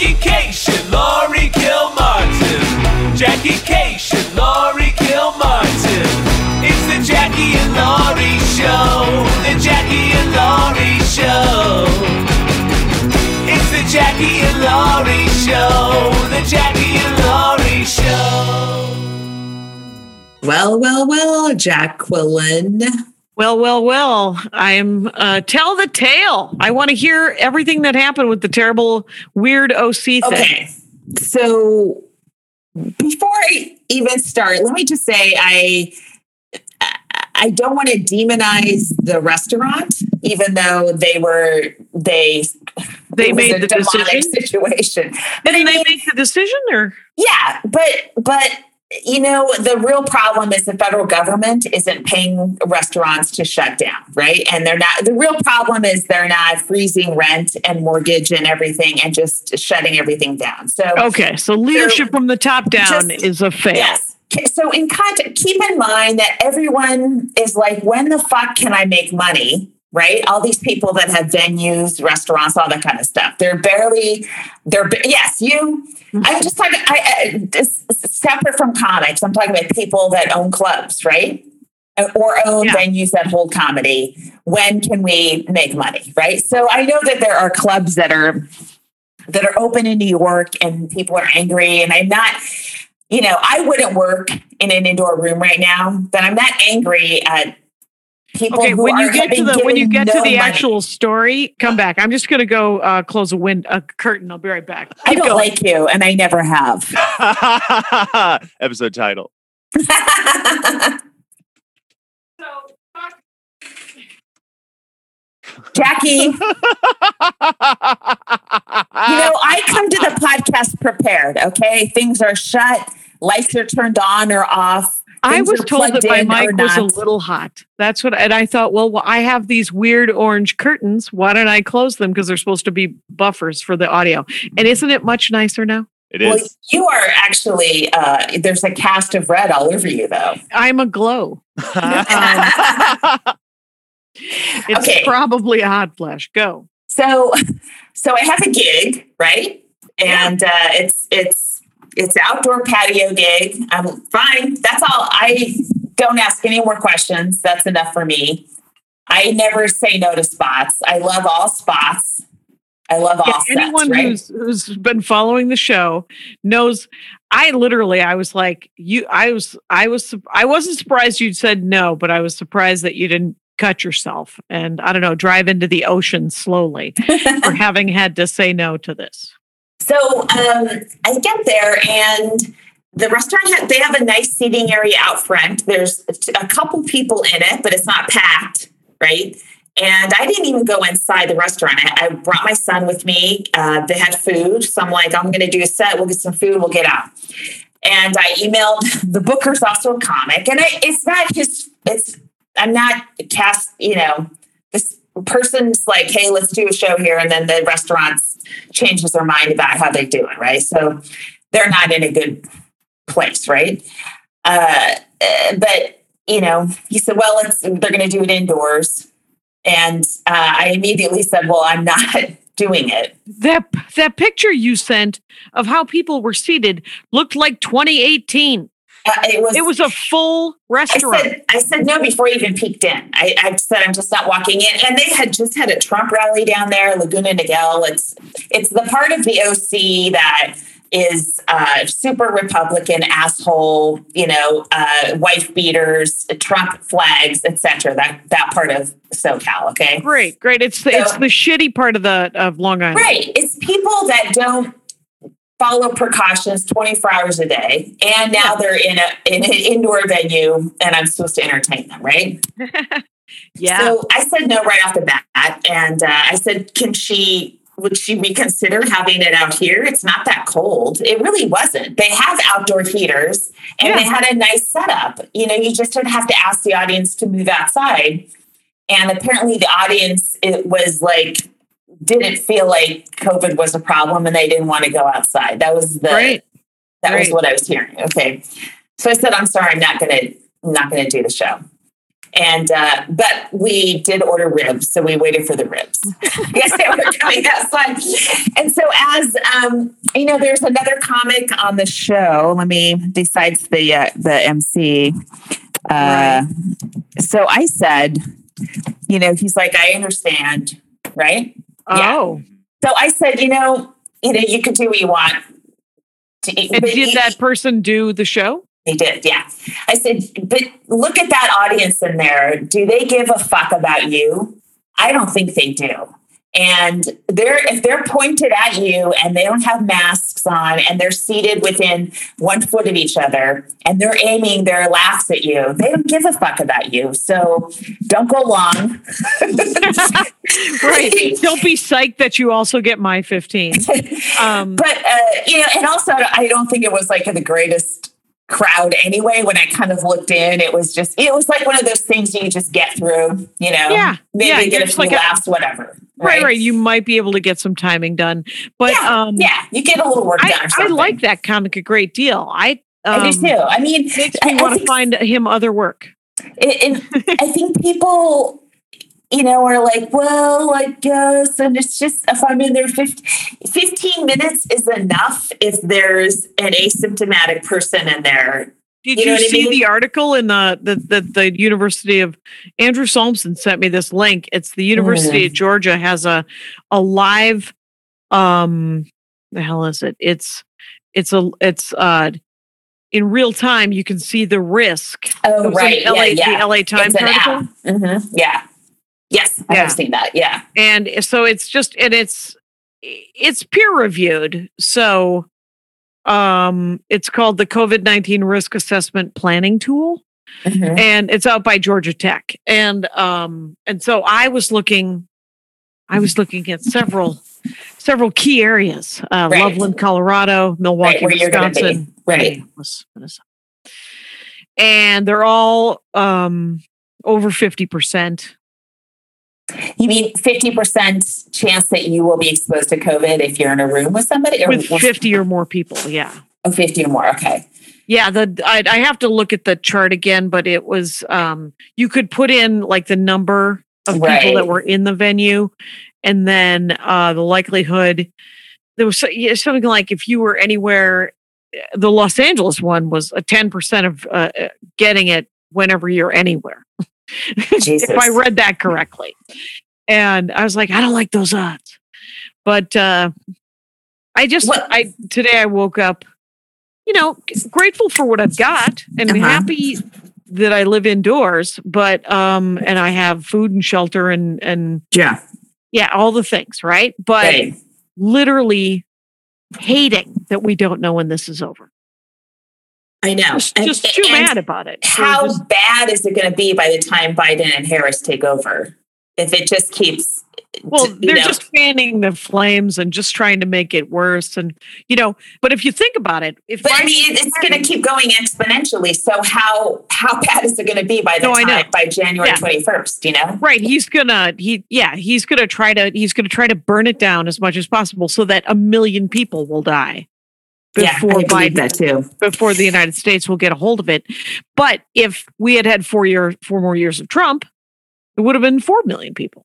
Jackie Kashian, Laurie Kilmartin. Jackie Kashian, Laurie Kilmartin. It's the Jackie and Laurie Show. The Jackie and Laurie Show. It's the Jackie and Laurie Show. The Jackie and Laurie Show. Well, well, well, Jacqueline. Well, well, well. I'm uh, tell the tale. I want to hear everything that happened with the terrible, weird OC thing. Okay. So before I even start, let me just say I I don't want to demonize the restaurant, even though they were they They made the decision. situation. I Didn't they mean, make the decision, or yeah, but but you know the real problem is the federal government isn't paying restaurants to shut down, right? And they're not. The real problem is they're not freezing rent and mortgage and everything and just shutting everything down. So okay? So leadership from the top down Just- is a fail. Yes. So in context, keep in mind that everyone is like, when the fuck can I make money? Right? All these people that have venues, restaurants, all that kind of stuff. They're barely, they're, yes, you, I'm just talking, I, I, separate from comics, I'm talking about people that own clubs, right? Uh, Or own Yeah. venues that hold comedy. When can we make money? Right? So I know that there are clubs that are, that are open in New York and people are angry. And I'm not, you know, I wouldn't work in an indoor room right now, but I'm not angry at people Okay, who when are you get to the when you given get to the money. actual story, come back. I'm just going to go uh, close a wind a curtain. I'll be right back. I don't going. like you, and I never have. Episode title. Jackie, you know, I come to the podcast prepared. Okay, things are shut, lights are turned on or off. I was told that my mic was a little hot. That's what, and I thought, well, I have these weird orange curtains. Why don't I close them? Because they're supposed to be buffers for the audio. And isn't it much nicer now? It is. Well, you are actually. Uh, there's a cast of red all over you, though. I'm a glow. It's Okay. probably a hot flash. Go. So, so I have a gig, right? And uh, it's it's it's outdoor patio gig. I'm fine. That's all. I don't ask any more questions. That's enough for me. I never say no to spots. I love all spots. I love all Yeah, sets, anyone right? who's who's been following the show knows I literally I was like you I was I was I wasn't surprised you said no but I was surprised that you didn't cut yourself and I don't know drive into the ocean slowly for having had to say no to this. So um, I get there and the restaurant ha- they have a nice seating area out front. There's a couple people in it, but it's not packed, right? And I didn't even go inside the restaurant. I, I brought my son with me. Uh, they had food, so I'm like, I'm going to do a set. We'll get some food. We'll get out. And I emailed the booker's also a comic, and it's not his. It's I'm not cast. You know, person's like, hey, let's do a show here, and then the restaurants changes their mind about how they do it, right? So they're not in a good place, right? Uh, but you know, he said, well, it's they're going to do it indoors, and uh, I immediately said, well, I'm not doing it. That that picture you sent of how people were seated looked like 2018. Uh, it was. It was a full I restaurant. said, I said no before he even peeked in. I, I said I'm just not walking in, and they had just had a Trump rally down there, Laguna Niguel. It's it's the part of the OC that is uh, super Republican asshole, you know, uh, wife beaters, Trump flags, etc. That that part of SoCal. Okay, Great, great. It's the, it's the shitty part of the of Long Island. right. It's people that don't follow precautions 24 hours a day, and now they're in a in an indoor venue, and I'm supposed to entertain them, right? Yeah. So I said no right off the bat, and uh, I said, "Can she? Would she reconsider having it out here? It's not that cold. It really wasn't. They have outdoor heaters, and they had a nice setup. You know, you just didn't have to ask the audience to move outside. And apparently, the audience it was like didn't feel like COVID was a problem, and they didn't want to go outside. That was the Great. that was what I was hearing. Okay. So I said, I'm sorry, I'm not gonna I'm not gonna do the show. And uh, but we did order ribs, so we waited for the ribs. yes, they were coming that fun. And so as um, you know, there's another comic on the show. Let me besides the uh, the MC. Uh, So I said, you know, he's like, I understand, right? Yeah. Oh, So I said, you know, you know, you can do what you want. To and did eat- that person do the show? They did, yeah. I said, but look at that audience in there. Do they give a fuck about you? I don't think they do. And they're if they're pointed at you and they don't have masks on and they're seated within one foot of each other and they're aiming their laughs at you, they don't give a fuck about you. So don't go long. Right. Don't be psyched that you also get my 15. Um, but uh, you know, and also I don't think it was like the greatest crowd anyway. When I kind of looked in, it was just it was like one of those things you just get through. You know, Yeah, maybe yeah, get a few like a- laughs, whatever. Right, right. You might be able to get some timing done. But Yeah, um, yeah, you get a little work done. I, I like that comic a great deal. I, um, I do too. I mean, makes me want to find him other work. it, it, I think people, you know, are like, well, I guess, and it's just if I'm in there 15, 15 minutes is enough if there's an asymptomatic person in there. Did You you, know I see mean? the article in the, the the the University of Andrew Solomson sent me this link? It's the University Mm. of Georgia has a a live um the hell is it? It's it's a it's uh in real time you can see the risk. Oh, right. LA, yeah, yeah. the LA Times article. Mhm, Yeah. Yes, I Yeah. have seen that. Yeah. and so it's just and it's it's peer reviewed so um it's called the covid-19 risk assessment planning tool Mhm. and it's out by georgia tech and um and so i was looking i was looking at several several key areas uh Right. loveland colorado milwaukee Right, where you're gonna be. wisconsin Right. Minnesota. and they're all um over 50% You mean 50% chance that you will be exposed to COVID if you're in a room with somebody? Or with 50 or more people yeah Oh, 50 or more. Okay. Yeah, the I, I have to look at the chart again, but it was um you could put in like the number of people that were in the venue, and then uh the likelihood. There was something like if you were anywhere, the Los Angeles one was a ten percent of uh, uh, getting it whenever you're anywhere. If I read that correctly, and I was like, I don't like those odds, but uh I just What- I today I woke up you know, grateful for what I've got and Uh-huh. happy that I live indoors, but um and I have food and shelter and and Yeah. yeah, all the things, right? But Right. literally hating that we don't know when this is over. I know. Just, And- just too and mad about it. How just- bad is it going to be by the time Biden and Harris take over? If it just keeps. well, they're know, just fanning the flames and just trying to make it worse. And you know, but if you think about it, if But I mean, it's going to keep going exponentially. So how how bad is it going to be by the No, time by January Yeah. twenty first? You know. Right. He's gonna he yeah, he's gonna try to he's gonna try to burn it down as much as possible so that a million people will die Yeah, before I believe Biden that too. before the United States will get a hold of it. But if we had had four year four more years of Trump, it would have been four million people.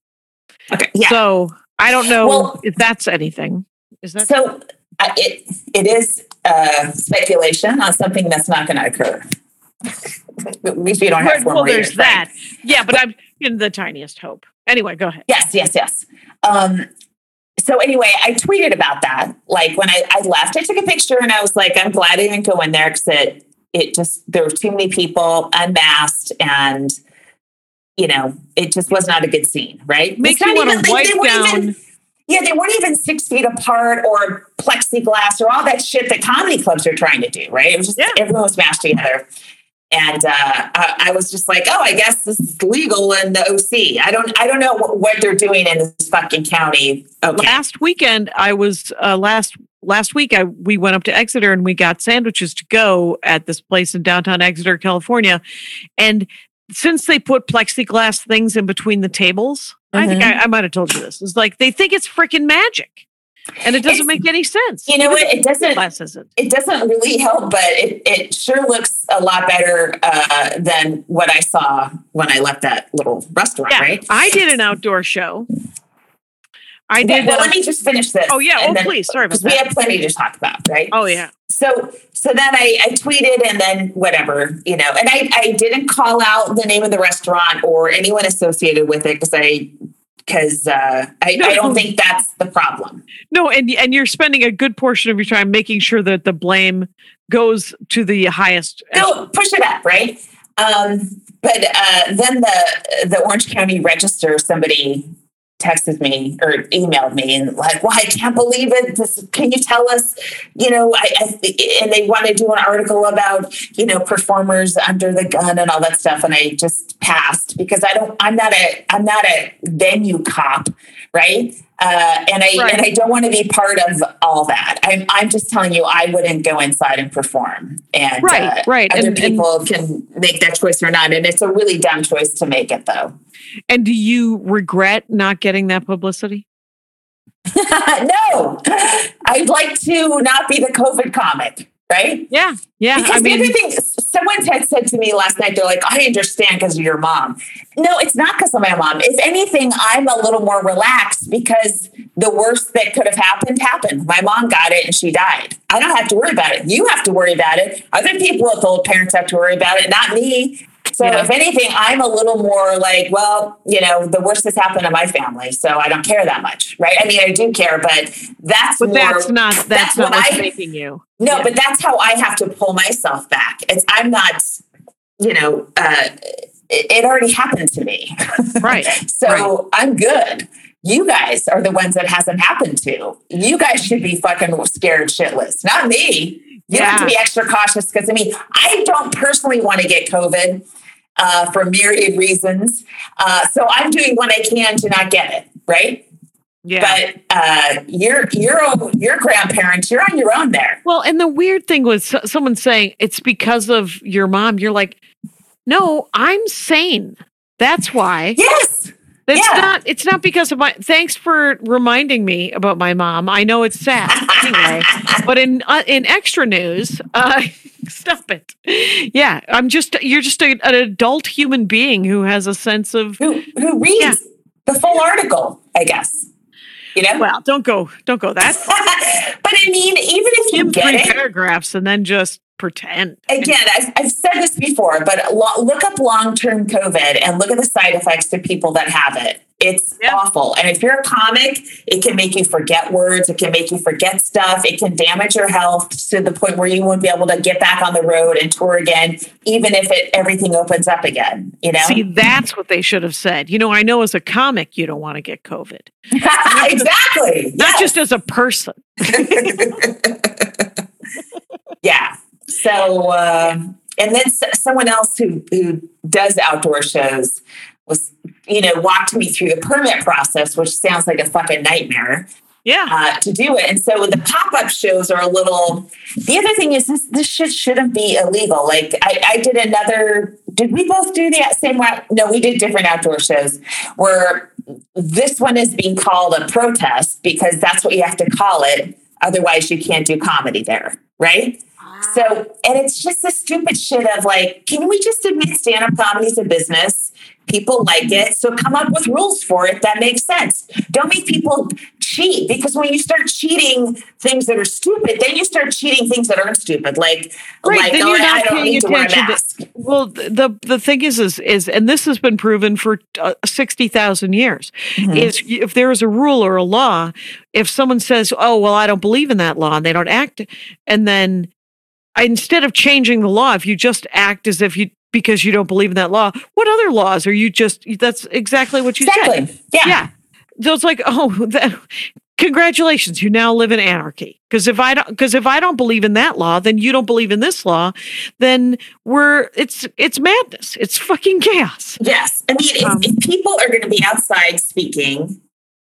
Okay. Yeah. So I don't know Well- if that's anything. Is that So uh, it it is uh, speculation on something that's not going to occur. At least we don't have four well, more there's years, right? that. Yeah, but I'm in the tiniest hope. Anyway, go ahead. Yes, yes, yes. Um, so anyway, I tweeted about that. Like when I, I left, I took a picture and I was like, I'm glad I didn't go in there because it it just there were too many people unmasked and you know it just was not a good scene, right? Makes you want to wipe down. even- yeah, they weren't even six feet apart or plexiglass or all that shit that comedy clubs are trying to do, right? It was just Yeah. everyone was mashed together. And uh, I, I was just like, oh, I guess this is legal in the OC. I don't, I don't know what, what they're doing in this fucking county. Okay, last weekend i was uh, last last week i we went up to exeter and we got sandwiches to go at this place in downtown exeter california and since they put plexiglass things in between the tables i think I, I might have told you this it's like they think it's freaking magic and it doesn't It's- make any sense. You know what? It doesn't. Glasses it. Doesn't really help, but it, it sure looks a lot better uh, than what I saw when I left that little restaurant. Yeah, Right? I did an outdoor show. I Yeah, did. well, uh, let me just finish this. oh yeah. Oh please. Sorry because we have plenty to talk about, right? Oh yeah. So so then I, I tweeted and then whatever, you know, and I, I didn't call out the name of the restaurant or anyone associated with it because I because uh, I, No. I don't think that's the problem. No, and and you're spending a good portion of your time making sure that the blame goes to the highest. Go push it up, right? Um, but uh, then the the Orange County Register somebody texted me or emailed me and like, well, I can't believe it. This, can you tell us, you know, I, I and they want to do an article about, you know, performers under the gun and all that stuff. And I just passed because I don't, I'm not a, I'm not a venue cop. Right. Uh, and I, Right. and I don't want to be part of all that. I'm, I'm just telling you, I wouldn't go inside and perform and Right, uh, right. other And- and- people can make that choice or not. And it's a really dumb choice to make it though. And do you regret not getting that publicity? no, I'd like to not be the COVID comic, right? Yeah, yeah. Because I mean, the other thing, someone had said to me last night, they're like, I understand because of your mom. No, it's not because of my mom. If anything, I'm a little more relaxed because the worst that could have happened happened. My mom got it and she died. I don't have to worry about it. You have to worry about it. Other people with old parents have to worry about it, not me. So Yeah. if anything, I'm a little more like, well, you know, the worst has happened to my family, so I don't care that much, right? I mean, I do care, but that's but more, that's not that's, that's not what what's I- making you. no, Yeah. but that's how I have to pull myself back. It's I'm not, you know, uh, it, it already happened to me, Right. so right. I'm good. You guys are the ones that hasn't happened to. You guys should be fucking scared shitless, not me. You have to be extra cautious because I mean, I don't personally want to get COVID uh, for myriad reasons. Uh, so I'm doing what I can to not get it, right? Yeah. But uh, you're you're your grandparents. You're on your own there. Well, and the weird thing was someone saying it's because of your mom. You're like, no, I'm sane. That's why. Yes. It's yeah. not. It's not because of my. Thanks for reminding me about my mom. I know it's sad anyway. But in uh, in extra news, uh, stop it. Yeah, I'm just. You're just a, an adult human being who has a sense of. Who who reads Yeah. the full article? I guess. You know. Well, don't go. Don't go that. but I mean, even if you Give get three it, paragraphs and then just pretend. again, I've, I've said this before, but lo- look up long term COVID and look at the side effects to people that have it. It's Yeah. awful. And if you're a comic, it can make you forget words, it can make you forget stuff, it can damage your health to the point where you won't be able to get back on the road and tour again, even if it everything opens up again. You know? See, that's what they should have said. You know, I know as a comic, you don't want to get COVID, exactly. not Yes. just as a person. yeah. So, uh, and then s- someone else who who does outdoor shows was, you know, walked me through the permit process, which sounds like a fucking nightmare Yeah. uh, to do it. And so the pop up shows are a little. The other thing is this this shit shouldn't be illegal. Like I, I did another. Did we both do the same? No, we did different outdoor shows where this one is being called a protest because that's what you have to call it. Otherwise, you can't do comedy there, right? So, and it's just the stupid shit of like, can we just admit stand up comedy is a business? People like it. So come up with rules for it that make sense. Don't make people cheat because when you start cheating things that are stupid, then you start cheating things that aren't stupid. Like, Right, like then oh, you're not I don't paying need to wear a attention to- Well, the the thing is, is is, and this has been proven for uh, sixty thousand years. Mhm. Is if there is a rule or a law, if someone says, "Oh, well, I don't believe in that law," and they don't act, and then instead of changing the law, if you just act as if you because you don't believe in that law, what other laws are you just? That's exactly what you said. Exactly. Yeah. Yeah. So it's like, oh, that, congratulations, you now live in anarchy. Because if I don't, because if I don't believe in that law, then you don't believe in this law. Then we're it's it's madness. It's fucking chaos. Yes. I mean, if, Um, if people are going to be outside speaking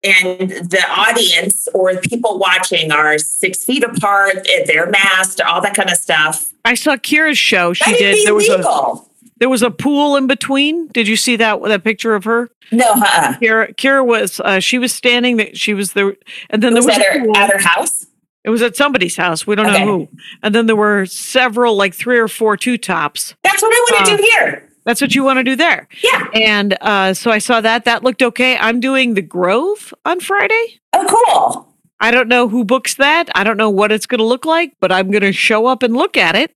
and the audience or people watching are six feet apart, eh, they're masked, all that kind of stuff, I saw Kira's show. She did. There was a illegal. there was a pool in between. Did you see that that picture of her? No, uh-uh. Kira, Kira was uh, she was standing. She was there, and then there was was at a her, pool. at her house. It was at somebody's house. We don't Okay. know who. And then there were several, like three or four two tops. That's what I want to Uh, do here. That's what you want to do there. Yeah. And uh, so I saw that. That looked okay. I'm doing the Grove on Friday. Oh, cool. I don't know who books that. I don't know what it's going to look like, but I'm going to show up and look at it.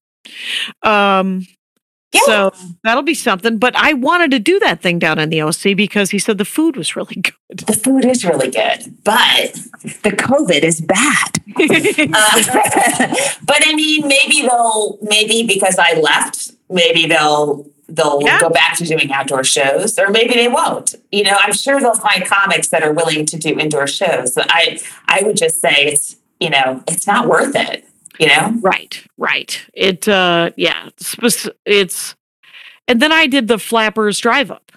Um, So that'll be something. But I wanted to do that thing down in the OC because he said the food was really good. the food is really good, but the COVID is bad. Uh, but I mean, maybe they'll maybe because I left, maybe they'll they'll Yeah. go back to doing outdoor shows, or maybe they won't. You know, I'm sure they'll find comics that are willing to do indoor shows. I I would just say it's you know it's not worth it. You know, Right, right. It, uh, yeah, it's, and then I did the Flappers drive up,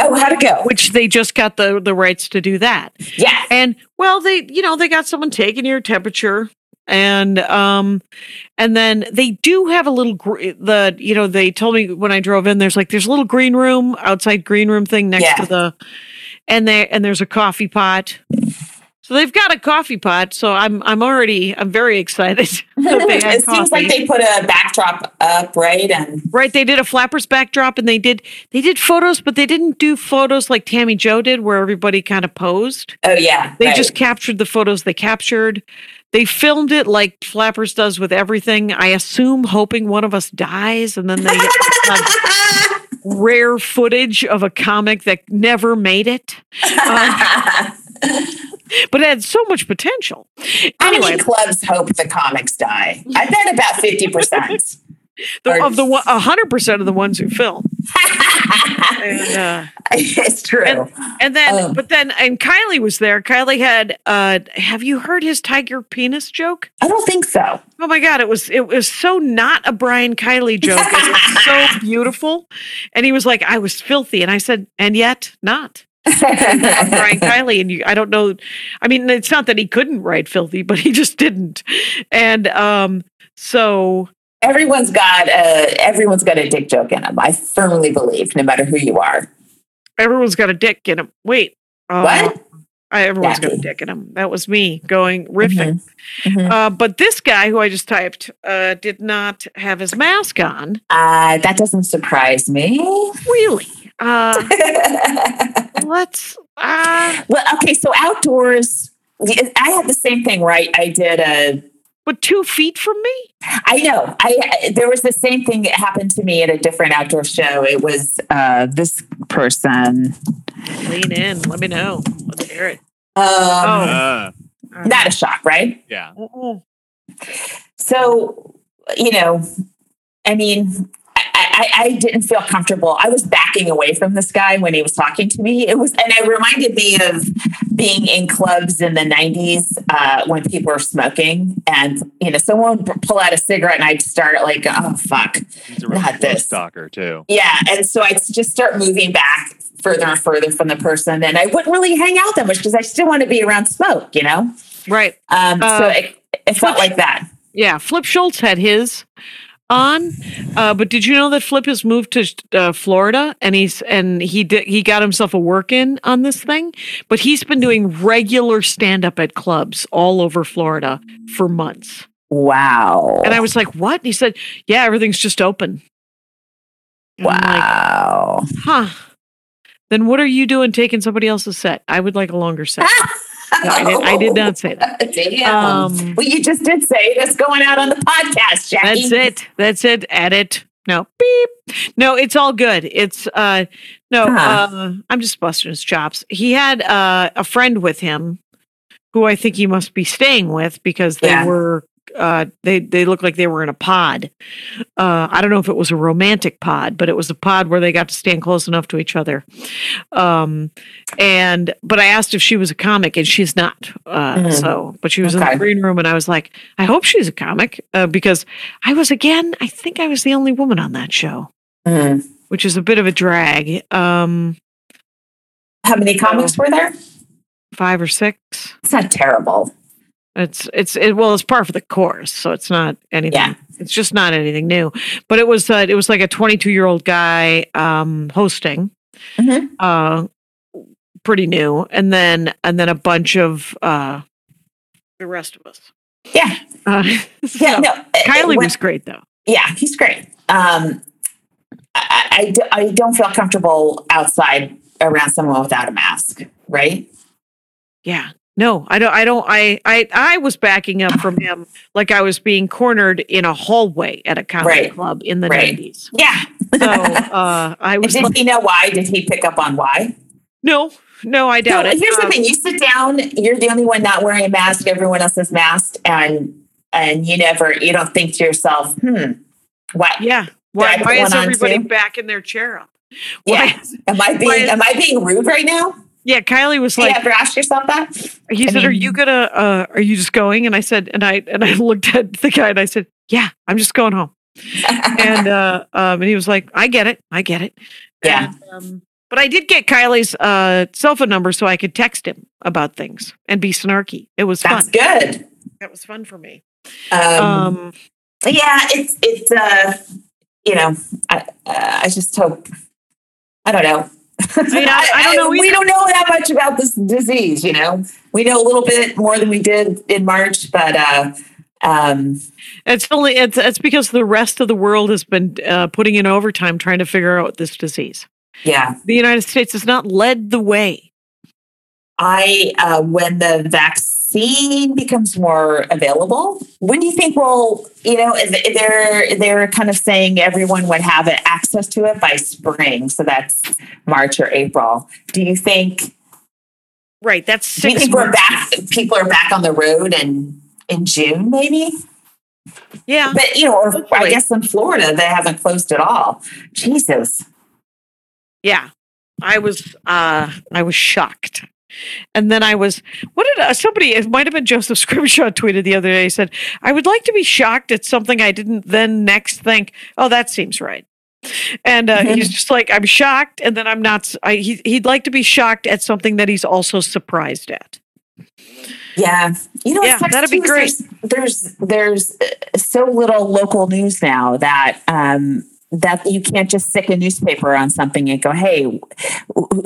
oh, how'd it go? which they just got the the rights to do that. Yeah, And well, they, you know, they got someone taking your temperature, and um, and then they do have a little gr- the, you know, they told me when I drove in, there's like there's a little green room outside green room thing next Yeah. to the, and there and there's a coffee pot. So they've got a coffee pot. So I'm I'm already I'm very excited. that they had it seems like they put a backdrop up, right? And Right, they did a flappers backdrop and they did they did photos, but they didn't do photos like Tammy Joe did where everybody kind of posed. oh yeah, They right. just captured the photos they captured. They filmed it like Flappers does with everything. I assume hoping one of us dies and then they have rare footage of a comic that never made it. Uh, but it had so much potential. How Anyway, many clubs hope the comics die? I bet about fifty percent. the, of the hundred percent of the ones who film. And, uh, it's true. And, and then, Um. but then, and Kiley was there. Kiley had, uh, have you heard his tiger penis joke? I don't think so. Oh my God. It was, it was so not a Brian Kiley joke. It was so beautiful. And he was like, I was filthy. And I said, and yet not. Brian Kiley. And you, I don't know. I mean, it's not that he couldn't write filthy, but he just didn't. And, um, so everyone's got a everyone's got a dick joke in them. I firmly believe, no matter who you are. everyone's got a dick in him. Wait. uh, What? I, everyone's got a dick in him. That was me going riffing. Mhm. Uh, but this guy who I just typed uh, did not have his mask on. Uh, that doesn't surprise me. Really? Uh, let's. Uh, well, okay, so outdoors, I had the same thing, right? I did a. but two feet from me? I know. I there was the same thing that happened to me at a different outdoor show. It was uh, this person. Lean in. Let me know. Let's hear it. Um, Oh. Uh, Not a shock, right? yeah. So, you know, I mean, I, I, I didn't feel comfortable. I was backing away from this guy when he was talking to me. It was, and it reminded me of being in clubs in the 90s uh, when people were smoking. And, you know, someone would pull out a cigarette and I'd start like, oh, fuck. He's a real Not this. stalker too. Yeah. And so I'd just start moving back further and further from the person. And I wouldn't really hang out that much because I still want to be around smoke, you know? Right. Um, Uh, so it, it felt like that. Yeah. Flip Schultz had his on, uh, but did you know that Flip has moved to uh, Florida and he's and he did he got himself a work in on this thing, but he's been doing regular stand up at clubs all over Florida for months. Wow. And I was like, "What?" And he said, "Yeah, everything's just open." And I'm like, wow. huh. Then what are you doing taking somebody else's set? I would like a longer set. No, I, did, I did not say that. Damn. Um, well, you just did say that's going out on the podcast, Jackie. That's it. That's it. Edit. No. Beep. No, it's all good. It's uh no, Huh. uh I'm just busting his chops. He had uh a friend with him who I think he must be staying with because they Yeah. were uh they they look like they were in a pod. Uh I don't know if it was a romantic pod, but it was a pod where they got to stand close enough to each other. Um and but I asked if she was a comic and she's not. Uh Mhm. so but she was in the green room and I was like, I hope she's a comic uh, because I was again, I think I was the only woman on that show, Mm. which is a bit of a drag. Um How many comics were there? five or six. It's not terrible. It's it's it, well, it's par for the course, so it's not anything Yeah. It's just not anything new. But it was uh, it was like a 22 year old guy um, hosting, Mhm. uh, pretty new, and then and then a bunch of uh, the rest of us. Yeah. Uh, Yeah. so, no. uh, Kiley when- was great though. yeah, he's great. Um, I, I, I don't feel comfortable outside around someone without a mask, right? Yeah. No, I don't. I don't. I I I was backing up from him like I was being cornered in a hallway at a comedy Right. club in the Right. 90s. Yeah. So uh, I was Did like, he know why? Did he pick up on why? no, no, I doubt No, it. Here's the Um, thing: you sit down, you're the only one not wearing a mask. Everyone else is masked, and and you never, you don't think to yourself, hmm, what? Yeah. Why, why is everybody back in their chair up? Yeah. Am I Why being is- am I being rude right now? Yeah, Kiley was Do you like, ever ask yourself that? he I said, "Are you gonna? Uh, are you just going?" And I said, and I and I looked at the guy and I said, "Yeah, I'm just going home." And uh, um, and he was like, "I get it, I get it." Yeah. And, um, but I did get Kiley's uh, cell phone number so I could text him about things and be snarky. It was That's fun. good. That was fun for me. Um, Um, yeah, it's it's uh, you know, I uh, I just hope. I don't know. I- I don't know we don't know that much about this disease. You know, we know a little bit more than we did in March, but uh, um, it's only it's it's because the rest of the world has been uh, putting in overtime trying to figure out this disease. yeah. The United States has not led the way. I uh, when the vaccine becomes more available, when do you think we'll, you know, they're they're kind of saying everyone would have access to it by spring, so that's March or April. Do you think? Right. That's Do you think we're back? People are back on the road and in June, maybe. Yeah. But you know, or I guess in Florida they haven't closed at all. Jesus. Yeah. I was uh I was shocked. And then I was what did uh, somebody it might have been Joseph Scrimshaw tweeted the other day he said I would like to be shocked at something I didn't then next think oh that seems right. And uh, Mhm. he's just like I'm shocked and then I'm not I, he, he'd like to be shocked at something that he's also surprised at. Yeah, you know, Yeah, that'd be great. There's there's, there's uh, so little local news now that um, that you can't just stick a newspaper on something and go, "Hey,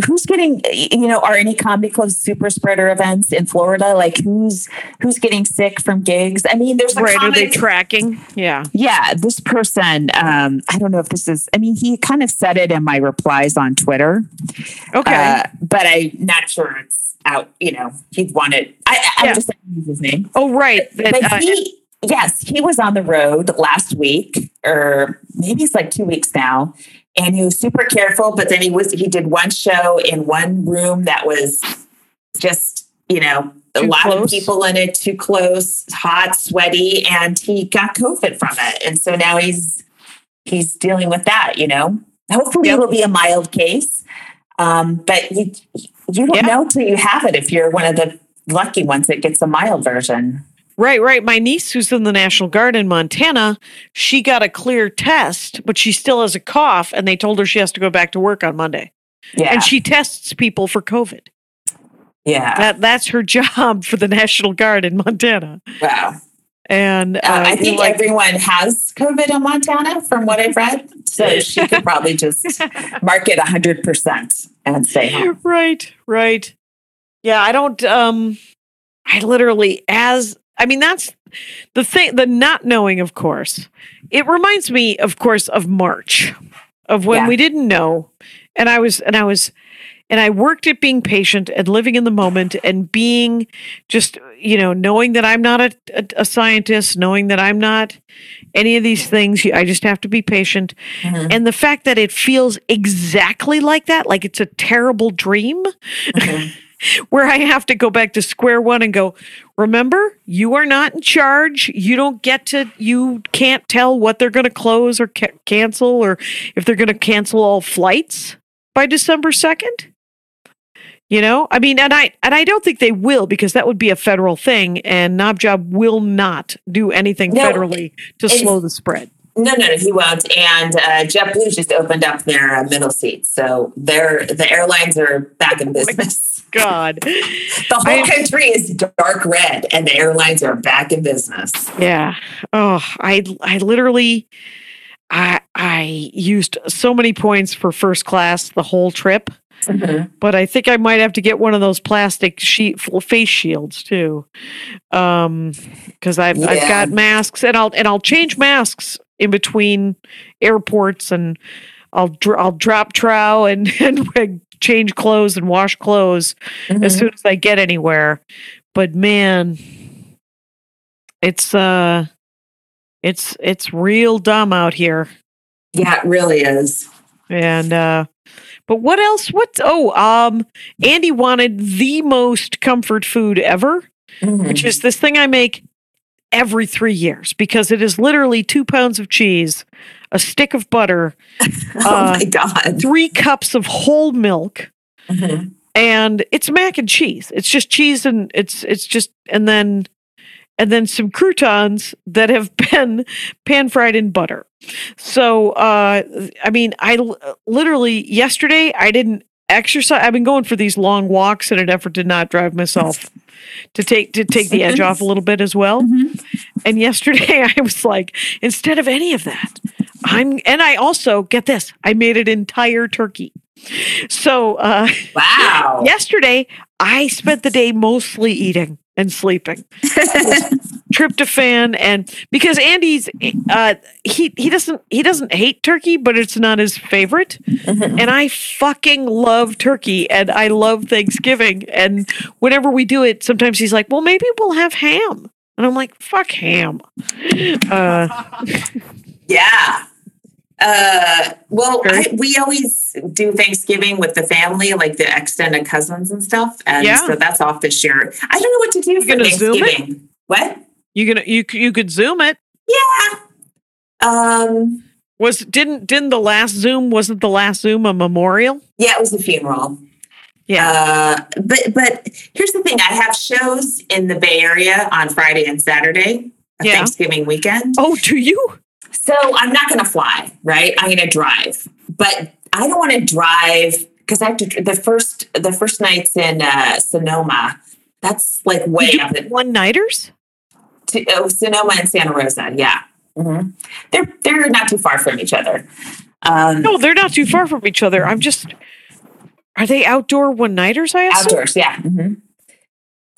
who's getting?" You know, are any comedy clubs super spreader events in Florida? Like, who's who's getting sick from gigs? I mean, there's a Right? Are they tracking? Yeah. yeah, this person, um, I don't know if this is, I mean, he kind of said it in my replies on Twitter, Okay. uh, but I'm not sure it's out, you know, he'd want it. I, I, Yeah. I'm just saying his name. oh right. That, But uh, he, yes, he was on the road last week, or maybe it's like two weeks now, and he was super careful. But then he was he did one show in one room that was just you know a Too lot close? of people in it, too close, hot, sweaty, and he got COVID from it, and so now he's he's dealing with that. You know, hopefully Yep. it'll be a mild case, um, but you you don't know till you have it if you're one of the lucky ones that gets a mild version. Right, right. My niece, who's in the National Guard in Montana, she got a clear test, but she still has a cough, and they told her she has to go back to work on Monday. Yeah, And she tests people for COVID. yeah. That that's her job for the National Guard in Montana. Wow. And uh, Uh, I think like, everyone has COVID in Montana, from what I've read. So she could probably just mark it 100% and say, home. right, right. Yeah, I don't. Um, I literally, as I mean, that's the thing. The not knowing, of course, it reminds me, of course, of March, of when Yeah. we didn't know, and I was, and I was, and I worked at being patient and living in the moment and being just, you know, knowing that I'm not a, a, a scientist, knowing that I'm not any of these things. I just have to be patient. Mhm. And the fact that it feels exactly like that, like it's a terrible dream Mhm. where I have to go back to square one and go, remember, you are not in charge. You don't get to, you can't tell what they're going to close or ca- cancel or if they're going to cancel all flights by December 2nd. You know, I mean, and I and I don't think they will because that would be a federal thing, and Knobjob will not do anything No, federally to slow the spread. No, no, no, he won't. And uh, JetBlue just opened up their uh, middle seats. So they're, the airlines are back in business. God. The whole country is dark red, and the airlines are back in business. Yeah. Oh, I I literally I I used so many points for first class the whole trip, but I think I might have to get one of those plastic sheet face shields too. Um cuz I've I've got masks and I'll and I'll change masks in between airports and I'll dr- I'll drop trow and and change clothes and wash clothes as soon as I get anywhere. But man, it's uh it's it's real dumb out here. Yeah, it really is. And uh but what else? What oh um Andy wanted the most comfort food ever, Mhm. which is this thing I make every three years because it is literally two pounds of cheese, a stick of butter, oh uh, my god. three cups of whole milk, Mhm. and it's mac and cheese. It's just cheese and it's it's just and then and then some croutons that have been pan fried in butter. So uh I mean I literally yesterday I didn't exercise I've been going for these long walks in an effort to not drive myself to take to take the edge off a little bit as well. Mhm. And yesterday I was like instead of any of that I'm and I also get this I made an entire turkey. So uh Wow. yesterday I spent the day mostly eating and sleeping. Tryptophan and because Andy's uh he he doesn't he doesn't hate turkey, but it's not his favorite. Mhm. And I fucking love turkey and I love Thanksgiving. And whenever we do it, sometimes he's like, Well, maybe we'll have ham. And I'm like, fuck ham. Uh Yeah. Uh, well. I, we always do Thanksgiving with the family, like the extended cousins and stuff. And Yeah. so that's off this year. I don't know what to do for gonna Zoom it? Thanksgiving. What? you gonna you you could zoom it. Yeah. Um, Was didn't didn't the last Zoom wasn't the last Zoom a memorial? yeah, it was a funeral. Yeah. Uh, but but here's the thing: I have shows in the Bay Area on Friday and Saturday, Yeah. Thanksgiving weekend. oh, do you? So I'm not going to fly, right? I'm going to drive, but I don't want to drive because I have to. The first the first nights in uh, Sonoma, that's like way up one nighters? to, oh, Sonoma and Santa Rosa. Yeah, hmm they're they're not too far from each other. Um, No, they're not too far from each other. I'm just. Are they outdoor one nighters? I assume. outdoors, yeah. hmm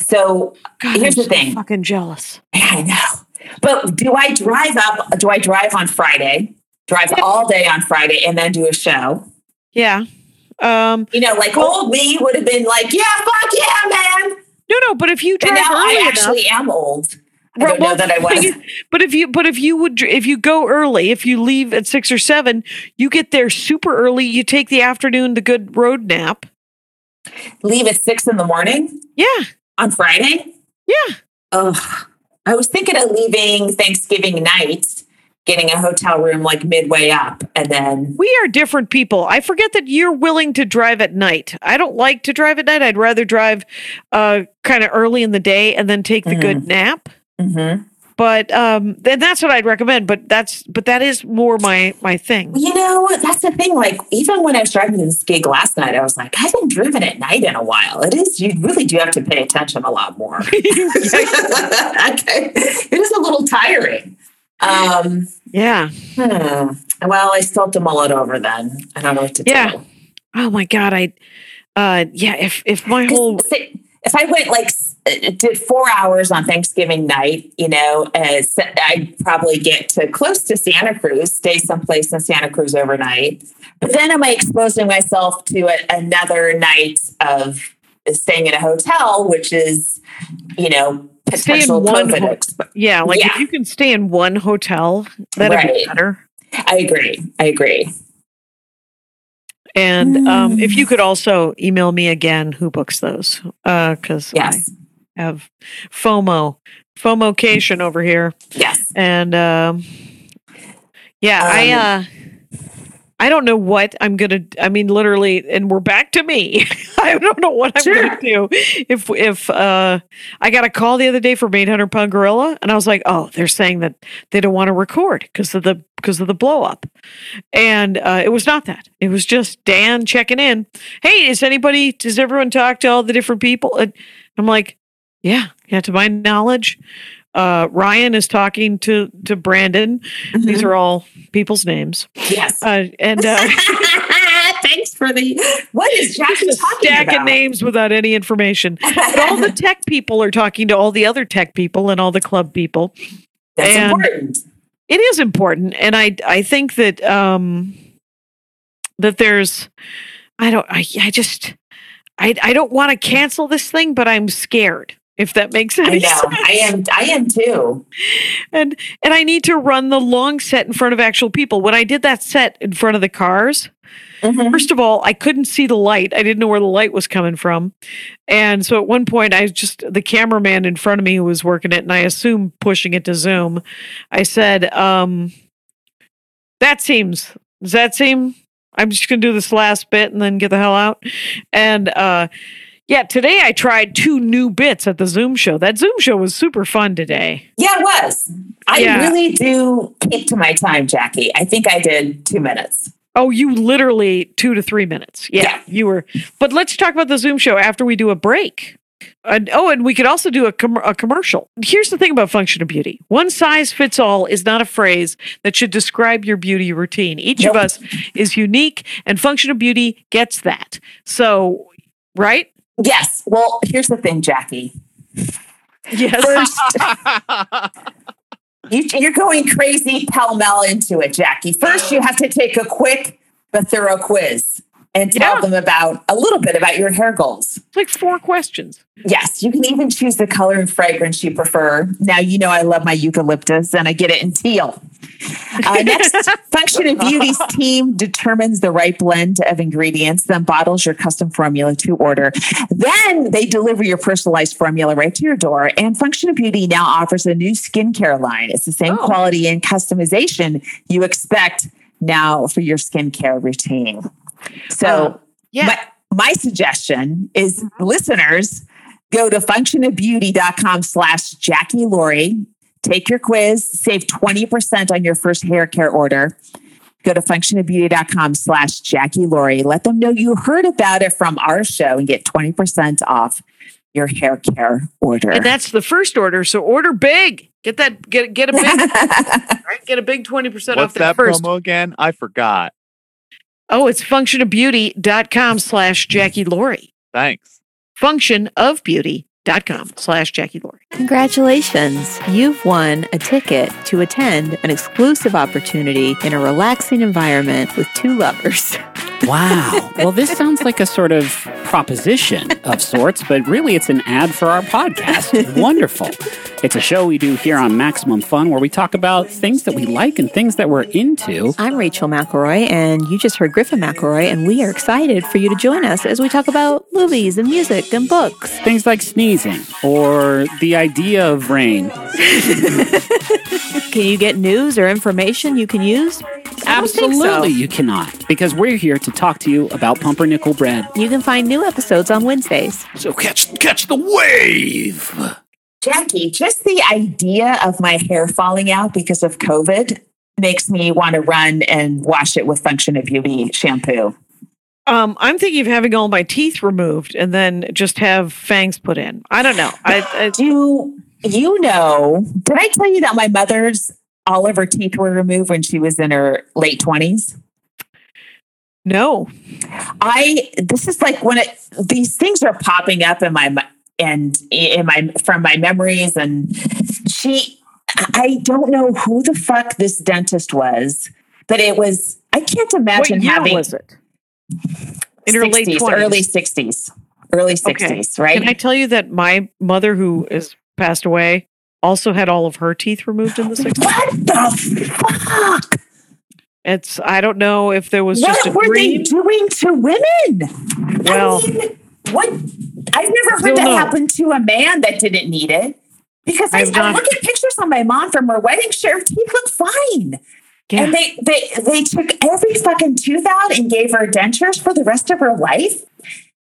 So God, Here's I'm the so thing. Fucking jealous. Yeah, I know. But do I drive up? Do I drive on Friday? Drive all day on Friday and then do a show? Yeah. Um. You know, like old me would have been like, "Yeah, fuck yeah, man." No, no. But if you And drive now early I enough, actually am old. I don't know that I was. but if you but if you would if you go early, if you leave at six or seven, you get there super early. You take the afternoon, the good road nap. Leave at six in the morning Yeah. on Friday. Yeah. Ugh. I was thinking of leaving Thanksgiving night, getting a hotel room like midway up, and then We are different people. I forget that you're willing to drive at night. I don't like to drive at night. I'd rather drive uh kind of early in the day and then take the good nap. Mhm. But um then that's what I'd recommend. But that's but that is more my my thing. you know that's the thing. Like even when I was driving this gig last night, I was like, I haven't driven at night in a while. It is you really do have to pay attention a lot more. okay. It is a little tiring. Um, yeah. hmm. Well, I still have to mull it over then. I don't know what to Yeah. do. Oh my god, I uh yeah, if if my whole if I went like did four hours on Thanksgiving night, you know, uh, as I'd probably get to close to Santa Cruz, stay someplace in Santa Cruz overnight. But then am I exposing myself to a, another night of staying in a hotel, which is, you know, Stay in potential one ho- yeah, like Yeah. if you can stay in one hotel, that'd be better. I agree. I agree. And um, if you hmm. could also email me again who books those, uh, because Yes. I have FOMO, FOMOcation over here, Yes. and um, yeah, I uh, I don't know what I'm gonna. I mean, literally, and we're back to me. I don't know what I'm Sure. gonna do if if uh, I got a call the other day from 800 pound gorilla, and I was like, oh, they're saying that they don't want to record because of the because of the blow up, and uh, it was not that. It was just Dan checking in. Hey, is anybody? Does everyone talk to all the different people? And I'm like, yeah, yeah. To my knowledge, uh, Ryan is talking to to Brandon. These are all people's names. yes. Uh, and uh, Thanks for the. What is Jackie talking stack about? of names without any information. But all the tech people are talking to all the other tech people and all the club people. That's and- important. It is important, and I I think that um that there's I don't I I just I I don't want to cancel this thing, but I'm scared. If that makes I any know. sense. I am. I am too. and and I need to run the long set in front of actual people. When I did that set in front of the cars, Mhm. First of all, I couldn't see the light. I didn't know where the light was coming from. And so at one point, I just, the cameraman in front of me who was working it, and I assume pushing it to Zoom, I said, um, that seems, does that seem, I'm just going to do this last bit and then get the hell out. And, uh, yeah, today I tried two new bits at the Zoom show. That Zoom show was super fun today. Yeah, it was. I Yeah. really do keep to my time, Jackie. I think I did two minutes. Oh, you literally two to three minutes. Yeah, Yeah. you were. But let's talk about the Zoom show after we do a break. And, oh, and we could also do a, com- a commercial. Here's the thing about function of beauty one size fits all is not a phrase that should describe your beauty routine. Each of us is unique, and function of beauty gets that. So, right? Yes. Well, here's the thing, Jackie. Yes. First, you, you're going crazy pell mell into it, Jackie. First, you have to take a quick but thorough quiz and tell Yeah. them about a little bit about your hair goals. It's like four questions. Yes, you can even choose the color and fragrance you prefer. Now, you know I love my eucalyptus and I get it in teal. Uh, next, Function of Beauty's team determines the right blend of ingredients, then bottles your custom formula to order. Then they deliver your personalized formula right to your door. And Function of Beauty now offers a new skincare line. It's the same Oh. quality and customization you expect now for your skincare routine. So, Uh, yeah. my, my suggestion is listeners go to functionofbeauty.com slash Jackie Laurie. Take your quiz, save 20% on your first hair care order. Go to functionofbeauty.com slash Jackie Laurie. Let them know you heard about it from our show and get 20% off your hair care order. and that's the first order. So order big. Get that, get, get a big, right? get a big 20% off that that first. promo again? I forgot. Oh, it's functionofbeauty.com slash Jackie Laurie. Thanks. Functionofbeauty.com slash Jackie Laurie. Congratulations! You've won a ticket to attend an exclusive opportunity in a relaxing environment with two lovers. Wow. Well, this sounds like a sort of proposition of sorts, but really it's an ad for our podcast. Wonderful. It's a show we do here on Maximum Fun where we talk about things that we like and things that we're into. I'm Rachel McElroy, and you just heard Griffin McElroy, and we are excited for you to join us as we talk about movies and music and books. Things like sneezing or the idea of rain. Can you get news or information you can use? I so. Absolutely, you cannot, because we're here to talk to you about pumpernickel bread. You can find new episodes on Wednesdays. So catch catch the wave. Jackie, just the idea of my hair falling out because of COVID makes me want to run and wash it with Function of Beauty shampoo. Um, I'm thinking of having all my teeth removed and then just have fangs put in. I don't know. I, I Do you know? Did I tell you that my mother's all of her teeth were removed when she was in her late 20s? No. I this is like when it these things are popping up in my and in my from my memories and she I don't know who the fuck this dentist was, but it was I can't What imagine year having was it? In her late 20s. early 60s. Early 60s, right? Can I tell you that my mother, who is passed away, also had all of her teeth removed in the 60s? what the fuck? It's I don't know if there was What just a were they doing to women? Well- I mean, what? I've never heard that no. happen to a man that didn't need it. Because I, I look at pictures on my mom from her wedding. Her teeth look fine. Yeah. And they, they they took every fucking tooth out and gave her dentures for the rest of her life.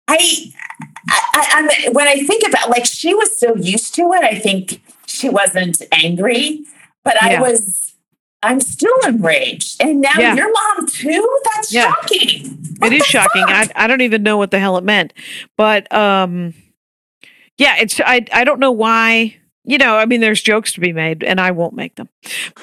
I, I, I I'm, when I think about like she was so used to it, I think she wasn't angry, but I was. I'm still enraged, and now Yeah. your mom too. That's Yeah. shocking. What it is shocking. fuck? I, I don't even know what the hell it meant. But um yeah, it's I I don't know why. You know, I mean there's jokes to be made and I won't make them.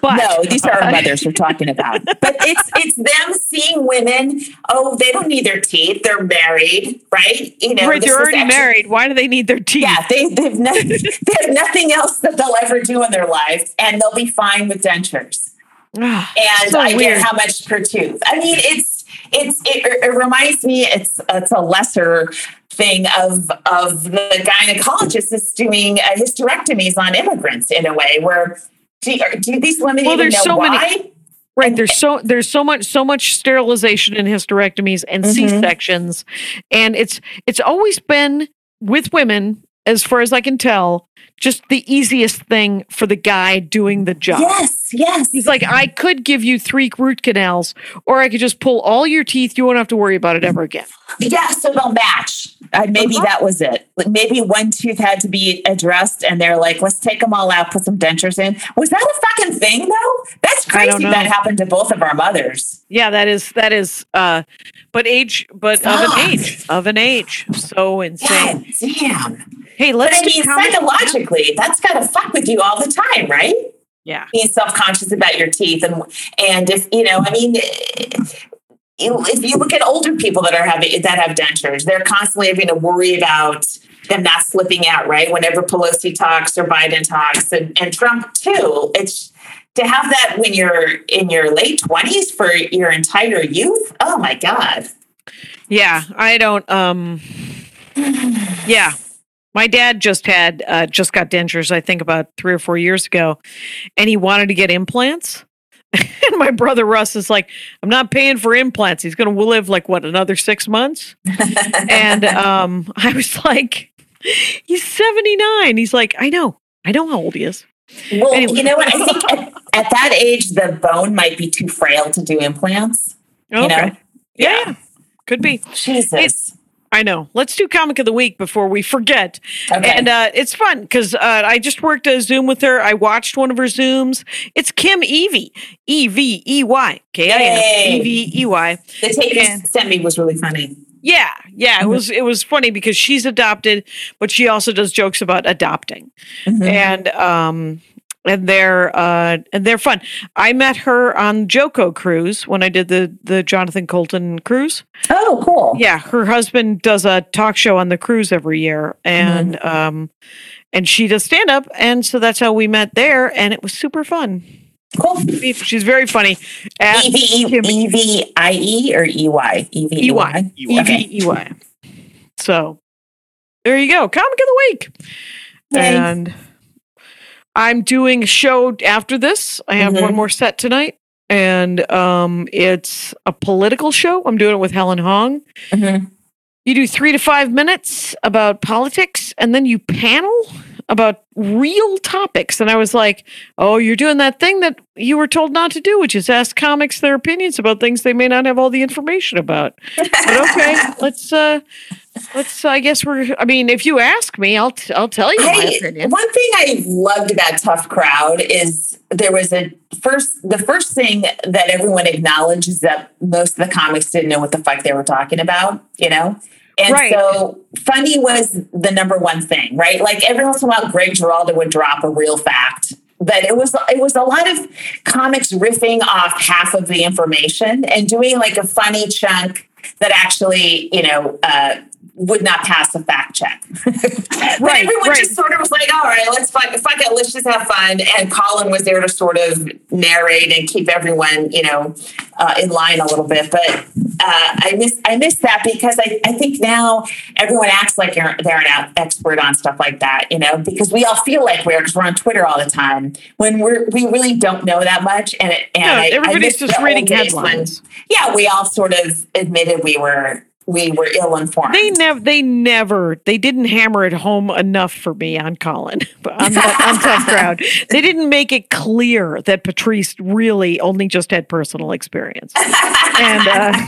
But no, these are our mothers we're talking about. But it's it's them seeing women. Oh, they don't need their teeth. They're married, right? You know, right, they're already actually- married. Why do they need their teeth? Yeah, they they've no, they have nothing else that they'll ever do in their lives, and they'll be fine with dentures. And so I weird. get how much per tooth. I mean, it's it's it, it reminds me it's it's a lesser thing of of the gynecologist is doing uh, hysterectomies on immigrants in a way where do, do these women Well, even there's know so many- why? Right. There's so there's so much so much sterilization and hysterectomies and Mhm. C sections, and it's it's always been with women, as far as I can tell, just the easiest thing for the guy doing the job. Yes, yes. He's like, I could give you three root canals, or I could just pull all your teeth. You won't have to worry about it ever again. Yeah, so they'll match. Uh, maybe Uh-huh. that was it. Maybe one tooth had to be addressed, and they're like, "Let's take them all out, put some dentures in." Was that a fucking thing, though? That's crazy. That happened to both of our mothers. Yeah, that is that is. uh But age, but of an age, of an age, so insane. God damn! Hey, But let's I do mean, comment- psychologically, that's got to fuck with you all the time, right? Yeah. Being self-conscious about your teeth, and and if you know, I mean. If you look at older people that are having that have dentures, they're constantly having to worry about them not slipping out, right? Whenever Pelosi talks or Biden talks, and, and Trump too. It's to have that when you're in your late twenties for your entire youth. Oh my god! Yeah, I don't. Um, yeah, my dad just had uh, just got dentures. I think about three or four years ago, and he wanted to get implants. and my brother Russ is like, "I'm not paying for implants. He's going to live like what another six months." and um, I was like, "He's 79." He's like, "I know, I know how old he is." Well, Anyway. you know what? I think at, at that age, the bone might be too frail to do implants. Okay, You know? yeah, yeah, could be. Jesus. I know. Let's do comic of the week before we forget. Okay. And uh, it's fun because uh, I just worked a Zoom with her. I watched one of her Zooms. It's Kim Evey, E V E Y, K I Yay. E V E Y. the tape you sent me was really funny. Yeah, yeah. Mm-hmm. It was it was funny because she's adopted, but she also does jokes about adopting, Mhm. and um, and they're uh, and they're fun. I met her on JoCo cruise when I did the the Jonathan Coulton cruise. Oh, cool. Yeah, her husband does a talk show on the cruise every year, and um, and she does stand up, and so that's how we met there, and it was super fun. Cool. She's very funny. E V E E V I E or E Y? E V E Y E V E Y. So there you go, comic of the week, Yay. and I'm doing a show after this. I have Mhm. one more set tonight. And um, it's a political show. I'm doing it with Helen Hong. Mhm. You do three to five minutes about politics, and then you panel about real topics. And I was like, "Oh, you're doing that thing that you were told not to do, which is ask comics their opinions about things they may not have all the information about." But okay, let's. uh Let's. I guess we're. I mean, if you ask me, I'll. T- I'll tell you my I, opinion. one thing I loved about Tough Crowd is there was a first, the first thing that everyone acknowledged is that most of the comics didn't know what the fuck they were talking about, you know? And Right. so funny was the number one thing, right? Like every once in a while, Greg Giraldo would drop a real fact. But it was it was a lot of comics riffing off half of the information and doing like a funny chunk that actually, you know, uh, would not pass a fact check. Right, everyone right. just sort of was like, all right, let's fuck, fuck it, let's just have fun. And Colin was there to sort of narrate and keep everyone, you know, uh, in line a little bit. But uh, I miss I miss that because I, I think now everyone acts like they're, they're an expert on stuff like that, you know, because we all feel like we're because we're on Twitter all the time when we're we really don't know that much. And it, and No, I, I everybody's miss just reading when- headlines. yeah, we all sort of admitted we were we were ill informed. They never, they never, they didn't hammer it home enough for me on Colin, on, on Tough Crowd. They didn't make it clear that Patrice really only just had personal experience and uh,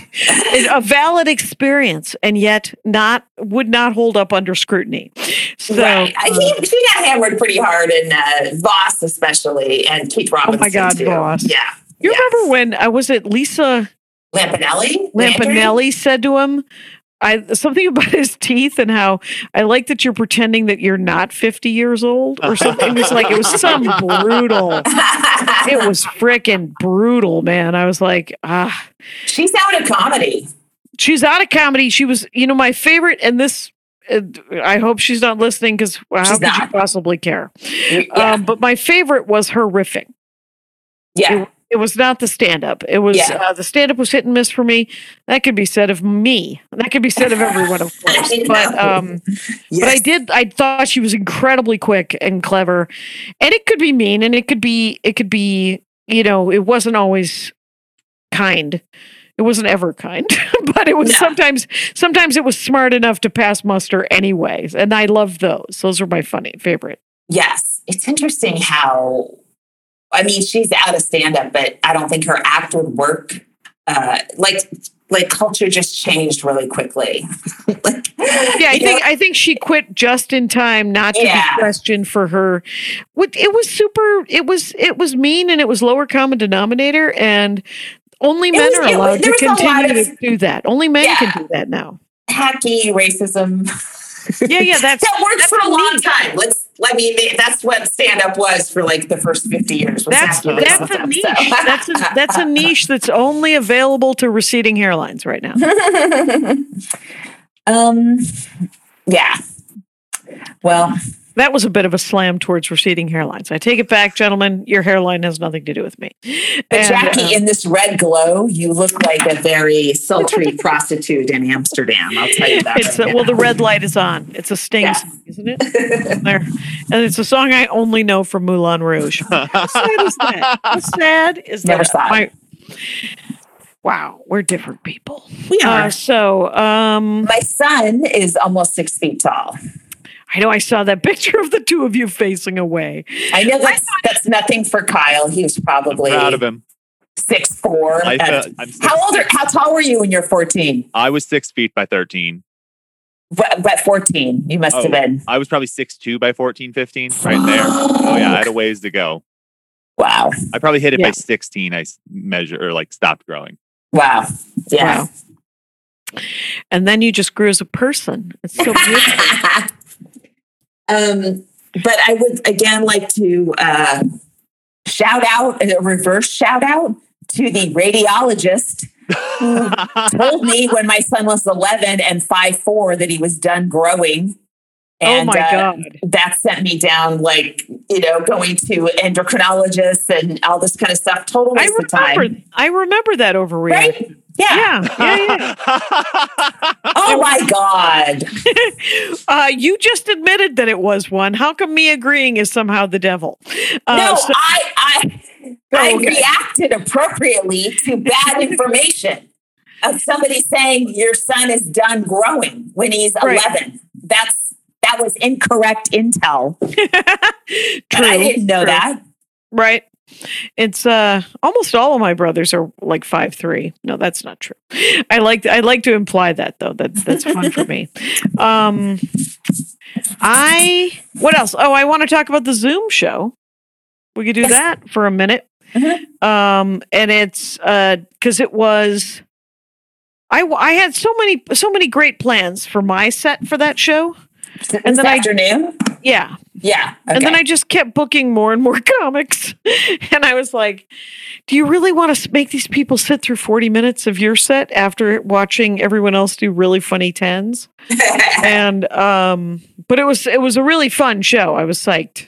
a valid experience, and yet not would not hold up under scrutiny. So, right. Uh, he, he got hammered pretty hard in uh, Vos, especially, and Keith Robinson. Oh my God, too. Vos. Yeah. you yeah. remember when I was at Lisa Lampanelli? Lampanelli said to him, I something about his teeth and how I like that you're pretending that you're not 50 years old or something. It was like it was some brutal. It was freaking brutal, man. I was like, ah, She's out of comedy. she's out of comedy. She was, you know, my favorite, and this. Uh, I hope she's not listening because how She's could you possibly care? Yeah. Um, but my favorite was her riffing. yeah. It was not the stand up. It was Yeah. uh, the stand up was hit and miss for me. That could be said of me. That could be said of everyone, of course. But um, but I did. I thought she was incredibly quick and clever, and it could be mean, and it could be. It could be. You know, it wasn't always kind. It wasn't ever kind, but it was No. sometimes. Sometimes it was smart enough to pass muster, anyways, and I love those. Those are my funny favorite. Yes. It's interesting how, I mean, she's out of stand up, but I don't think her act would work. Uh, like, like culture just changed really quickly. like, Yeah, I think know, I think she quit just in time not to Yeah. be questioned for her. It was super. It was it was mean and it was lower common denominator and only men was- are was- allowed to was lot continue of- to do that. Only men Yeah. can do that now. hacky racism. Yeah, yeah, that's that worked that's for a long time. Let's. I mean, that's what stand up was for like the first fifty years. That's that's a niche. so. That's a, that's a niche that's only available to receding hairlines right now. um. Yeah. Well, That was a bit of a slam towards receding hairlines. I take it back, gentlemen. Your hairline has nothing to do with me. but And, Jackie, uh, in this red glow, you look like a very sultry prostitute in Amsterdam. I'll tell you that. It's right a, well, the red light is on. It's a Sting Yeah. song, isn't it? There, and it's a song I only know from Moulin Rouge. How sad is that? How sad is Never that? saw it. My- wow, we're different people. we are. Uh, so, um, My son is almost six feet tall. I know I saw that picture of the two of you facing away. I know that's that's nothing for Kyle. He was probably Proud of him. six four. I felt- six how old are how tall were you when you're 14? I was six feet by 13. But, but 14, you must have Oh. been. I was probably six two by 14, 15, right there. Oh, yeah. I had a ways to go. Wow. I probably hit it Yeah. by 16. I measure or like stopped growing. Wow. Yeah. Wow. And then you just grew as a person. It's so beautiful. Um, but I would again like to uh, shout out a reverse shout out to the radiologist who told me when my son was 11 and 5'4 that he was done growing. oh And, my uh, God. that sent me down like you know going to endocrinologists and all this kind of stuff total I waste of time remember, I remember that overreaction. right yeah. Yeah, yeah, yeah. oh my god Uh, you just admitted that it was one. How come me agreeing is somehow the devil? Uh, no so- i i i Okay. reacted appropriately to bad information of somebody saying your son is done growing when he's Right. 11 that's that was incorrect intel true. i didn't know true. that Right. It's uh almost all of my brothers are like five three. No, that's not true. I like I like to imply that though. That's that's fun for me. Um I what else? Oh, I want to talk about the Zoom show. We could do Yes. that for a minute. Mhm. Um and it's uh cuz it was I I had so many so many great plans for my set for that show. And this then I- afternoon Yeah. yeah And then. I just kept booking more and more comics. and I was like, do you really want to make these people sit through 40 minutes of your set after watching everyone else do really funny tens? and um but it was it was a really fun show. I was psyched.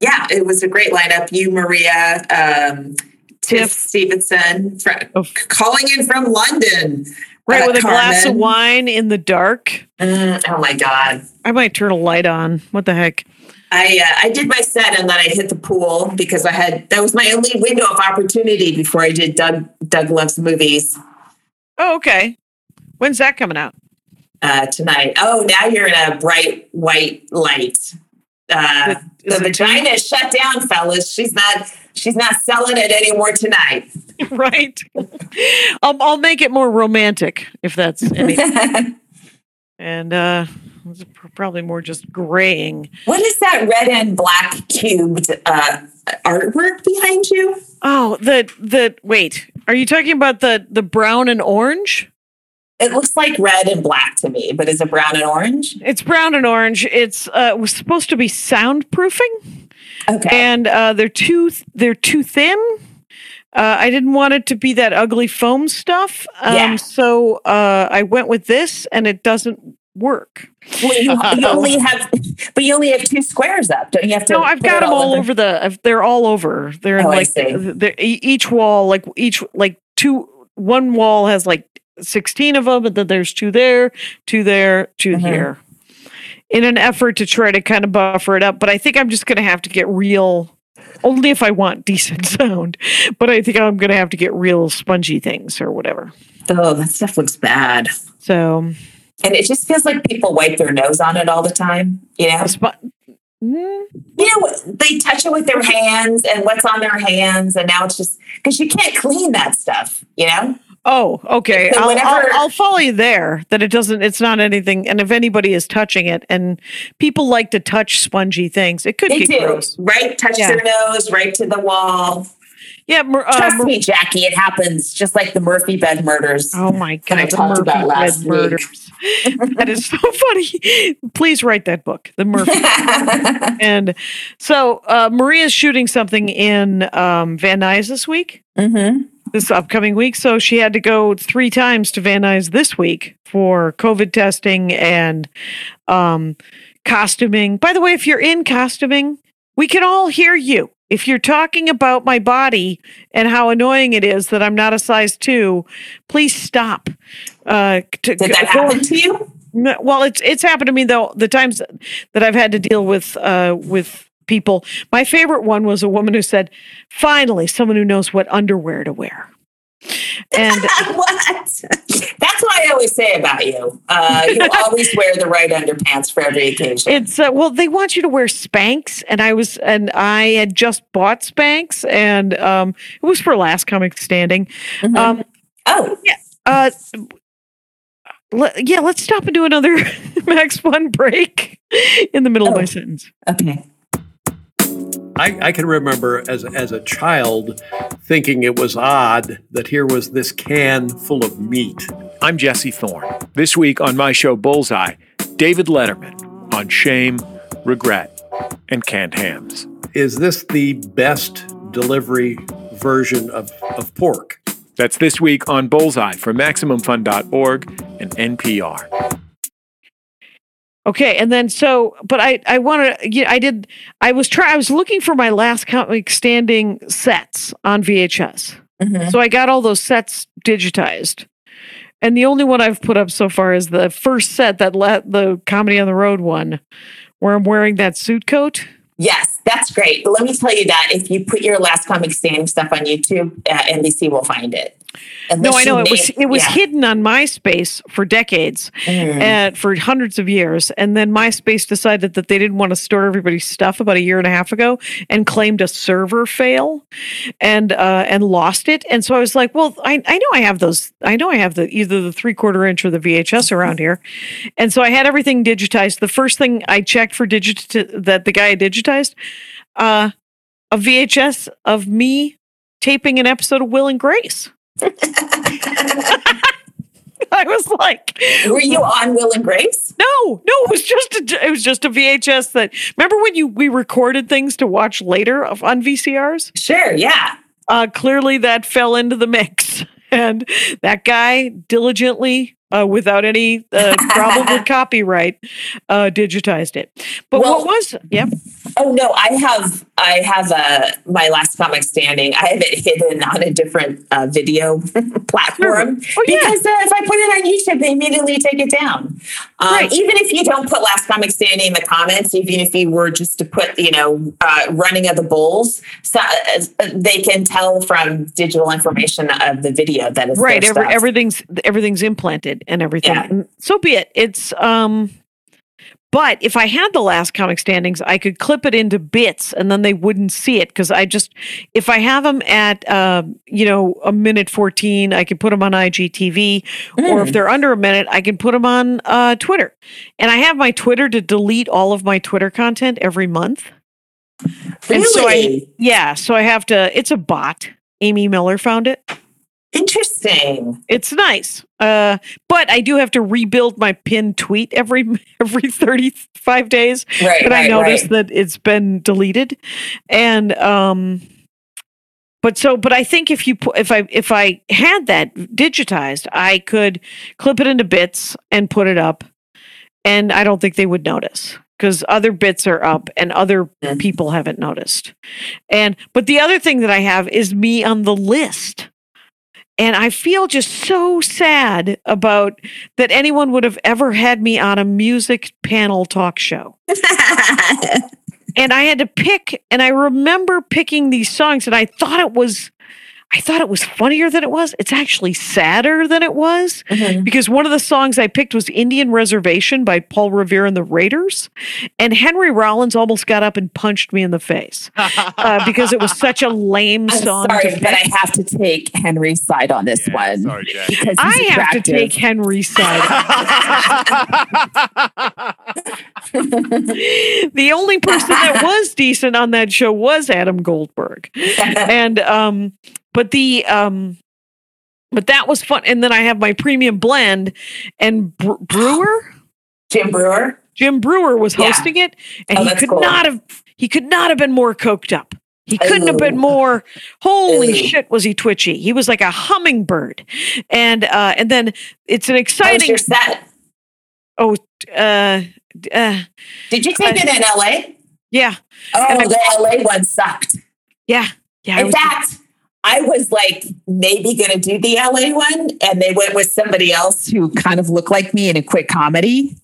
Yeah, it was a great lineup. You, Maria, um, Tiff. Stevenson, Of- calling in from London. Right with a glass of wine in the dark. Mm, oh my God. I might turn a light on. What the heck? I uh, I did my set and then I hit the pool because I had that was my only window of opportunity before I did Doug Doug loves movies. Oh, okay. When's that coming out? uh, tonight. Oh, now you're in a bright white light. Uh, the vagina is shut down, fellas. She's not. She's not selling it anymore tonight. right. I'll I'll make it more romantic if that's anything. and uh it's probably more just graying. what is that red and black cubed uh, artwork behind you? Oh, the the wait. Are you talking about the the brown and orange? It looks like red and black to me, but is it brown and orange? It's brown and orange. It's uh was supposed to be soundproofing Okay. and uh they're too they're too thin. Uh, I didn't want it to be that ugly foam stuff. Um, Yeah. So uh, I went with this and it doesn't work. well, you, you only have, but you only have two squares up. Don't you have to? No, I've got them all under- over the. They're all over. They're in Oh, I like see. they're, each wall, like each like two. One wall has like sixteen of them, and then there's two there, two there, 2 Mhm. here. In an effort to try to kind of buffer it up, but I think I'm just going to have to get real. Only if I want decent sound, but I think I'm going to have to get real spongy things or whatever. Oh, that stuff looks bad. So, And it just feels like people wipe their nose on it all the time. You know, a spo- Mm, you know, they touch it with their hands and what's on their hands, and now it's just because you can't clean that stuff. You know, Oh, okay. So I'll, whenever- I'll, I'll follow you there. That it doesn't. It's not anything. And if anybody is touching it, and people like to touch spongy things, it could they do gross. right. Touch Yeah. their nose right to the wall. Yeah. Uh, Trust Mer- me, Jackie, it happens just like the Murphy bed murders. oh my I god, the talked Murphy about last Bed murders. that is so funny. Please write that book, The Murphy. and so uh, Maria's shooting something in um, Van Nuys this week. mm-hmm. This upcoming week. So she had to go three times to Van Nuys this week for COVID testing and um, costuming. By the way, if you're in costuming, we can all hear you. If you're talking about my body and how annoying it is that I'm not a size two, please stop. Uh, to, Did that go- happen to you? well, it's it's happened to me though. The times that I've had to deal with uh, with people, my favorite one was a woman who said, "Finally, someone who knows what underwear to wear." And what? That's what I always say about you. Uh, you always wear the right underpants for every occasion. it's uh, well, they want you to wear Spanx, and I was and I had just bought Spanx, and um, it was for last comic standing. Mhm. Um, oh, uh, le- yeah, let's stop and do another Max Fun break in the middle of my Oh. sentence. okay. I, I can remember as, as a child thinking it was odd that here was this can full of meat. I'm Jesse Thorn. This week on my show Bullseye, David Letterman on shame, regret, and canned hams. Is this the best delivery version of, of pork? That's this week on Bullseye from MaximumFun.org and NPR. Okay, and then so, but I I wanted yeah I did I was try I was looking for my last comic standing sets on VHS, Mhm. so I got all those sets digitized, and the only one I've put up so far is the first set that let the comedy on the road one, where I'm wearing that suit coat. Yes, that's great. But let me tell you that if you put your last comic standing stuff on YouTube, uh, NBC will find it. No, I know it was it was yeah. hidden on MySpace for decades. Mm. and for hundreds of years. And then MySpace decided that they didn't want to store everybody's stuff about a year and a half ago and claimed a server fail and uh, and lost it. And so I was like, well, I, I know I have those. I know I have the either the three quarter inch or the VHS around here. And so I had everything digitized. The first thing I checked for digit that the guy had digitized, uh, a VHS of me taping an episode of Will and Grace. I was like, Were you on Will and Grace? no, no, it was just a, it was just a VHS that. Remember when you we recorded things to watch later of, on VCRs? Sure, yeah. Uh, clearly, that fell into the mix, and that guy diligently, uh, without any uh, problem with copyright, uh, digitized it. But Well- what was? Yep. Oh no, I have I have uh, my last comic standing. I have it hidden on a different uh, video platform Oh, yeah. because uh, if I put it on YouTube, they immediately take it down. Um, Right. Even if you don't put last comic standing in the comments, even if you were just to put you know uh, running of the bulls, so, uh, they can tell from digital information of the video that is right every, everything's everything's implanted and everything Yeah. So be it it's um but if i had the last comic standings i could clip it into bits and then they wouldn't see it because i just if i have them at uh, you know a minute 14 i could put them on igtv or if Mm. they're under a minute i can put them on uh, twitter and i have my twitter to delete all of my twitter content every month and so I- Really? yeah so i have to it's a bot amy miller found it Interesting. It's nice. Uh, but I do have to rebuild my pinned tweet every every 35 days. Right. But I right, noticed right. that it's been deleted. And um but so but I think if you put if I if I had that digitized, I could clip it into bits and put it up. And I don't think they would notice because other bits are up and other Mhm. people haven't noticed. And but the other thing that I have is me on the list. And I feel just so sad about that anyone would have ever had me on a music panel talk show. And I had to pick, and I remember picking these songs, and I thought it was, I thought it was funnier than it was. It's actually sadder than it was Mhm. because one of the songs I picked was Indian Reservation by Paul Revere and the Raiders. And Henry Rollins almost got up and punched me in the face uh, because it was such a lame I'm song. sorry, but I have to take Henry's side on this Yeah, one Sorry, because he's I have to take Henry's side. the only person that was decent on that show was Adam Goldberg. and um but the um but that was fun and then I have my premium blend and Bre- Breuer Jim Breuer. Jim Breuer was Yeah. hosting it and Oh, he could cool. not have he could not have been more coked up. He couldn't have been more holy Ooh. shit was he twitchy. He was like a hummingbird. And uh and then it's an exciting your set? oh uh uh Did you take it in LA? yeah. Oh, And I- the LA one sucked. Yeah. Yeah. In was- fact, I was like maybe going to do the LA one, and they went with somebody else who kind of looked like me in a quick comedy.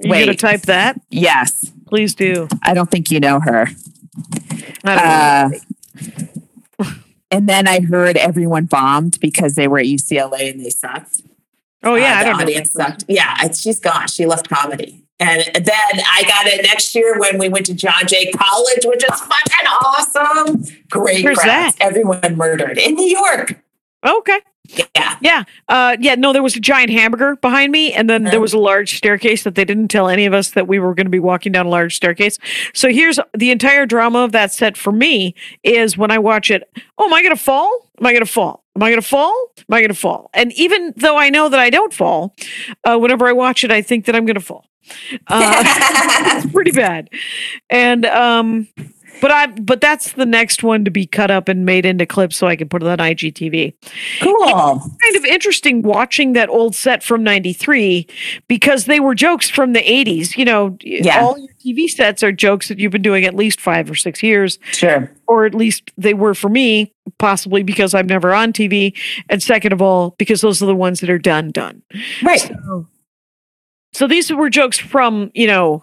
you gonna type that? Yes, Please do. I don't think you know her. I don't know. Uh, and then I heard everyone bombed because they were at UCLA and they sucked. oh yeah, Uh, I don't know. audience sucked. Yeah, she's gone. She left comedy. And then I got it next year when we went to John Jay College, which is fucking awesome. Great Where's crowds. that? Everyone murdered in New York. Okay. Yeah. Yeah. Uh, yeah. No, there was a giant hamburger behind me, and then there Uh-huh. was a large staircase that they didn't tell any of us that we were going to be walking down a large staircase. So here's the entire drama of that set for me is when I watch it. Oh, am I going to fall? Am I going to fall? Am I going to fall? Am I going to fall? And even though I know that I don't fall, uh, whenever I watch it, I think that I'm going to fall. Uh, it's pretty bad. And um but I but that's the next one to be cut up and made into clips so I can put it on IGTV. cool. Kind of interesting watching that old set from 93 because they were jokes from the 80s. You know, Yeah. all your TV sets are jokes that you've been doing at least 5 or 6 years Sure. or at least they were for me, possibly because I'm never on TV and second of all because those are the ones that are done done. Right. So these were jokes from, you know,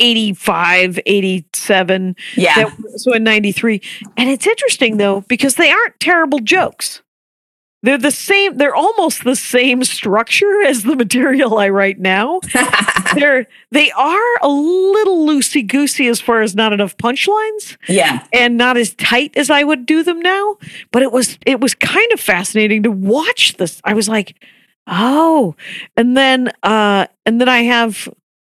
85, 87, Yeah. so in 93. And it's interesting though, because they aren't terrible jokes. They're the same, they're almost the same structure as the material I write now. they're they are a little loosey goosey as far as not enough punchlines yeah. and not as tight as I would do them now. But it was it was kind of fascinating to watch this. I was like, oh, and then uh and then I have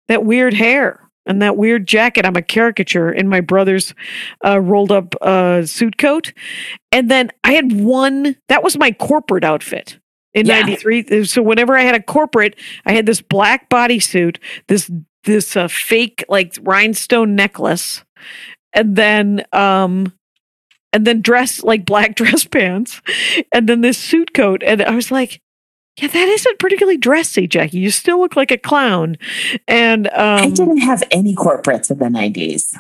that weird hair and that weird jacket. I'm a caricature in my brother's uh, rolled up uh, suit coat, and then I had one that was my corporate outfit. In Yeah. '93, so whenever I had a corporate, I had this black bodysuit, this this uh, fake like rhinestone necklace, and then um and then dress like black dress pants and then this suit coat and i was like yeah, that isn't particularly dressy, Jackie. You still look like a clown. And I um, didn't have any corporates in the 90s.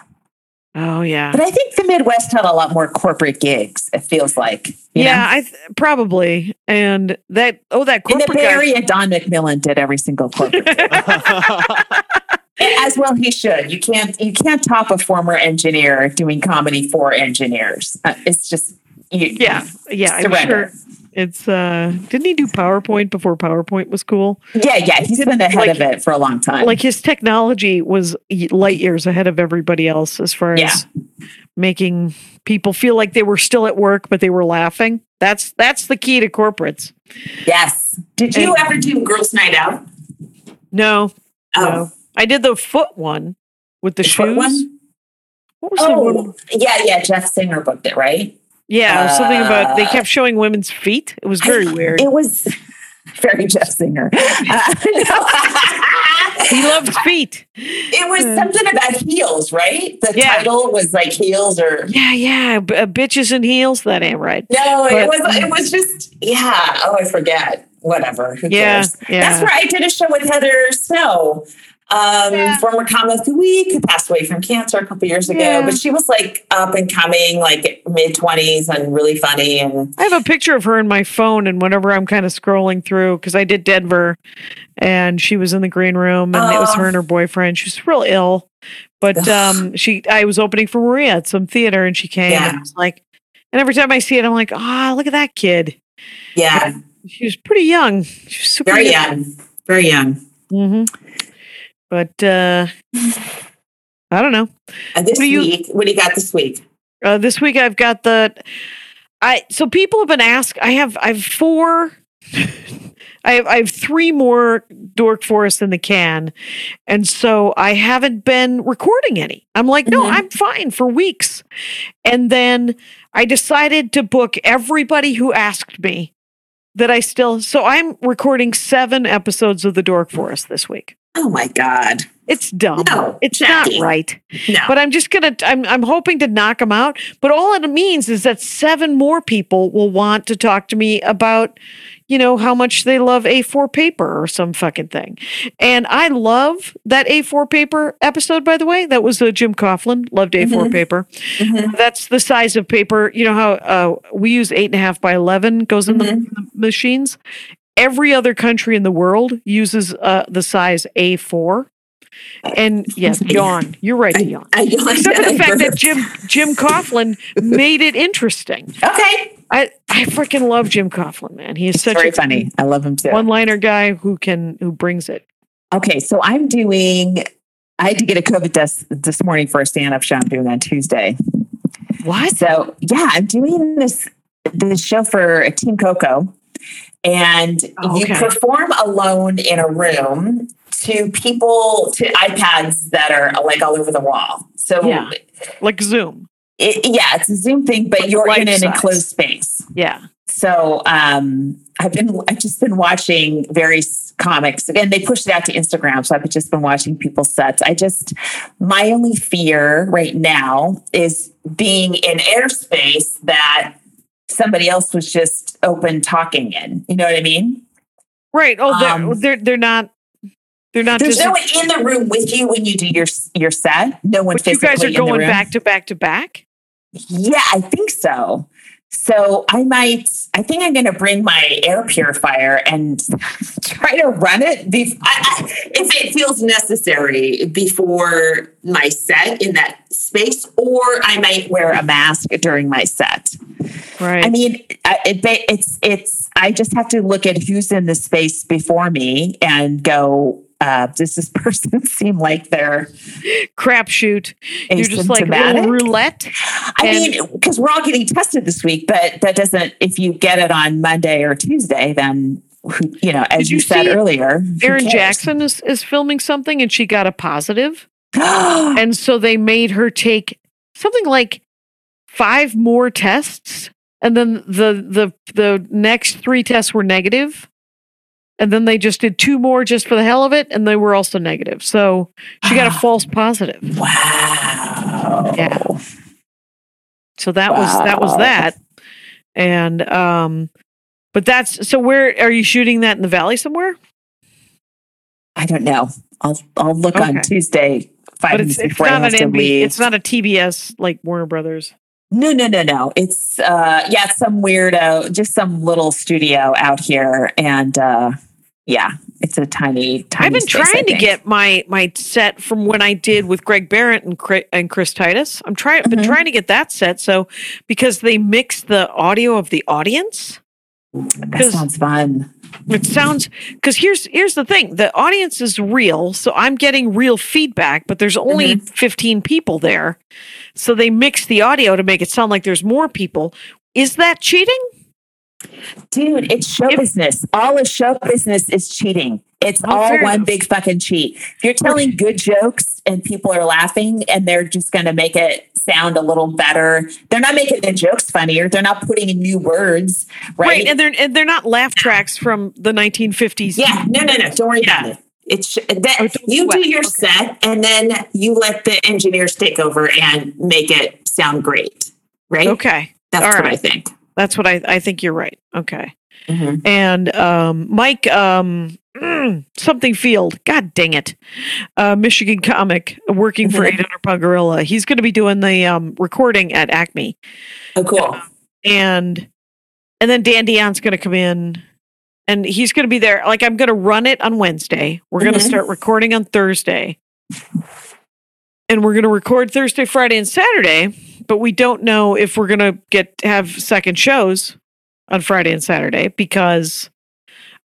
oh yeah, But I think the Midwest had a lot more corporate gigs, it feels like. you yeah, know? I th- probably. And that oh, that In the corporate Bay guy. Area, Don McMillan did every single corporate as well he should. You can't you can't top a former engineer doing comedy for engineers. Uh, it's just you, Yeah, yeah, I'm sure. It's uh, didn't he do PowerPoint before PowerPoint was cool? Yeah, yeah, he's been ahead Like- of it for a long time. like his technology was light years ahead of everybody else as far Yeah. as making people feel like they were still at work but they were laughing that's that's the key to corporates yes. Did you ever do Girls Night Out? no Oh, no i did the foot one with the, The foot shoes one? what was the oh, one yeah, yeah. Jeff Singer booked it, right? Yeah was something about they Uh, kept showing women's feet it was very weird It was very Jeff Singer. Uh, he loved feet it was something about heels, right? The Yeah. title was like heels or yeah yeah b- uh, bitches and heels that ain't right no, it was it was just yeah. Oh, I forget. Whatever. Who Yeah, cares? yeah. That's where I did a show with Heather Snow. Um, former comic of the week, who passed away from cancer a couple years ago, Yeah. but she was like up and coming, like mid twenties, and really funny. And I have a picture of her in my phone, and whenever I'm kind of scrolling through, because I did Denver, and she was in the green room, and it was her and her boyfriend. She was real ill, but um, she I was opening for Maria at some theater, and she came, and Yeah. I was like, and every time I see it, I'm like, ah, look at that kid. yeah, She was pretty young. She was super very young, very young. hmm But uh, I don't know. And this What you- week, what do you got this week? Uh, this week I've got the I so people have been asked I have I have four I have I have three more Dork Forest in the can. And so I haven't been recording any. I'm like, no, Mhm. I'm fine for weeks. And then I decided to book everybody who asked me that I still so I'm recording seven episodes of the Dork Forest this week. Oh my God, It's dumb. No, it's not right no, but I'm just gonna I'm I'm hoping to knock them out. But all it means is that seven more people will want to talk to me about, you know, how much they love A4 paper or some fucking thing. And I love that A4 paper episode, by the way. That was uh, Jim Coughlin, loved A4 Mhm. paper. Mhm. That's the size of paper. You know how uh, we use eight and a half by eleven goes in the, Mhm. the machines. Every other country in the world uses uh, the size A4. And yes, yawn. You're right to yawn. I, I, Except for the fact that Jim Jim Coughlin made it interesting. okay, I I freaking love Jim Coughlin, man. He is such very a funny. I love him too. one-liner guy who can who brings it. Okay, so I'm doing. I had to get a COVID test this morning for a stand-up show I'm doing on Tuesday. What? So yeah, I'm doing this this show for Team Coco, and you perform alone in a room to people to iPads that are like all over the wall. So Yeah. Like Zoom. it, yeah, it's a Zoom thing, but you're in an Life-size. enclosed space. Yeah. So um, I've been I've just been watching various comics. Again, they pushed it out to Instagram, so I've just been watching people's sets. I just my only fear right now is being in airspace that somebody else was just open talking in. You know what I mean? Right. Oh, they're Um, they're they're not they're not There's just no one in the room with you when you do your your set. No one but you guys are going back to back to back. Yeah, I think so. So I might, I think I'm going to bring my air purifier and try to run it bef- I, I, if it feels necessary before my set in that space, or I might wear a mask during my set. Right. I mean, it, it's, it's, I just have to look at who's in the space before me and go, uh, does this person seem like they're crapshoot. You're just like a roulette. I And- mean, because we're all getting tested this week, but that doesn't, if you get it on Monday or Tuesday, then, you know, as you, you said earlier, Erin? Jackson is, is filming something and she got a positive. and so they made her take something like five more tests and then the the the next three tests were negative and then they just did two more just for the hell of it and they were also negative so she got a false positive wow. Yeah. so that was that was that and um But that's so. Where are you shooting that in the valley somewhere? I don't know. I'll I'll look Okay. on Tuesday five But it's, it's not an NB. It's not a TBS like Warner Brothers. No, no, no, no. It's uh yeah, some weirdo, just some little studio out here. And uh yeah, it's a tiny, tiny I've been space, trying to get my my set from when I did with Greg Barrett and Chris, and Chris Titus. I'm trying. Been Mhm. trying to get that set. So because they mix the audio of the audience, That sounds fun. it sounds. Because here's here's the thing: the audience is real, so I'm getting real feedback. But there's only Mm-hmm. 15 people there, so they mix the audio to make it sound like there's more people. Is that cheating? Dude, it's show If- business. All of show business is cheating. It's all fair one big fucking cheat. If you're telling good jokes and people are laughing and they're just going to make it sound a little better, they're not making the jokes funnier. They're not putting in new words, right? and they're and they're not laugh tracks from the 1950s. Yeah, no, no, no. Don't worry Yeah. about it. It's that you do your Okay. set and then you let the engineers take over and make it sound great, right? Okay. That's All what right. I think. That's what I, I think you're right. Okay. Mhm. And um, Mike um, mm, something Field, God dang it, uh, Michigan comic working for Mhm. 800 Pound Gorilla. He's going to be doing the um, recording at Acme, Oh, cool. and and then Dan Dion's going to come in, and he's going to be there. Like I'm going to run it on Wednesday. We're going to Mhm. start recording on Thursday, and we're going to record Thursday, Friday, and Saturday. But we don't know if we're going to get have second shows on Friday and Saturday because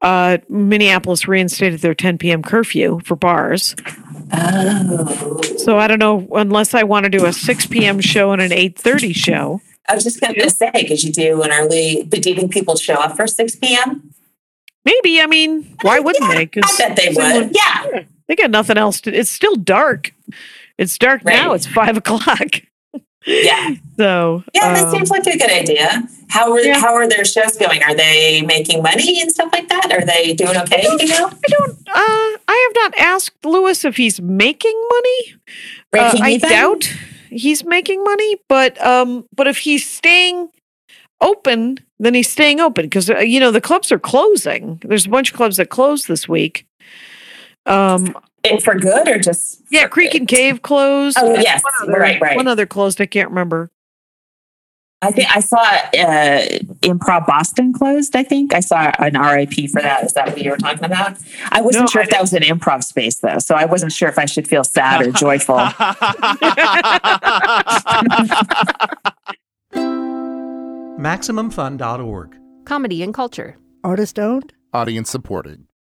uh, Minneapolis reinstated their 10 p.m. curfew for bars. Oh. So I don't know unless I want to do a 6 p.m. show and an 8:30 show. I was just going to say, because you do an early, but do you think people show up for 6 p.m.? Maybe I mean, why wouldn't Yeah, they? I bet they would. Yeah. They got nothing else to. It's still dark. It's dark now. It's five o'clock. Yeah. So Yeah, that um, seems like a good idea. How are yeah. how are their shows going? Are they making money and stuff like that? Are they doing okay? Do you know? I don't. Uh, I have not asked Lewis if he's making money. Uh, I even? doubt he's making money, but um, but if he's staying open, then he's staying open because uh, you know the clubs are closing. There's a bunch of clubs that closed this week. Um, And for good or just yeah, Creek and Cave closed. Oh, and yes. one other, Right, right. One other closed. I can't remember. I think I saw uh, Improv Boston closed. I think I saw an RIP for that. Is that what you were talking about? I wasn't No, sure I if that was an improv space though, so I wasn't sure if I should feel sad or joyful. MaximumFun.org. Comedy and culture. Artist owned? Audience supported.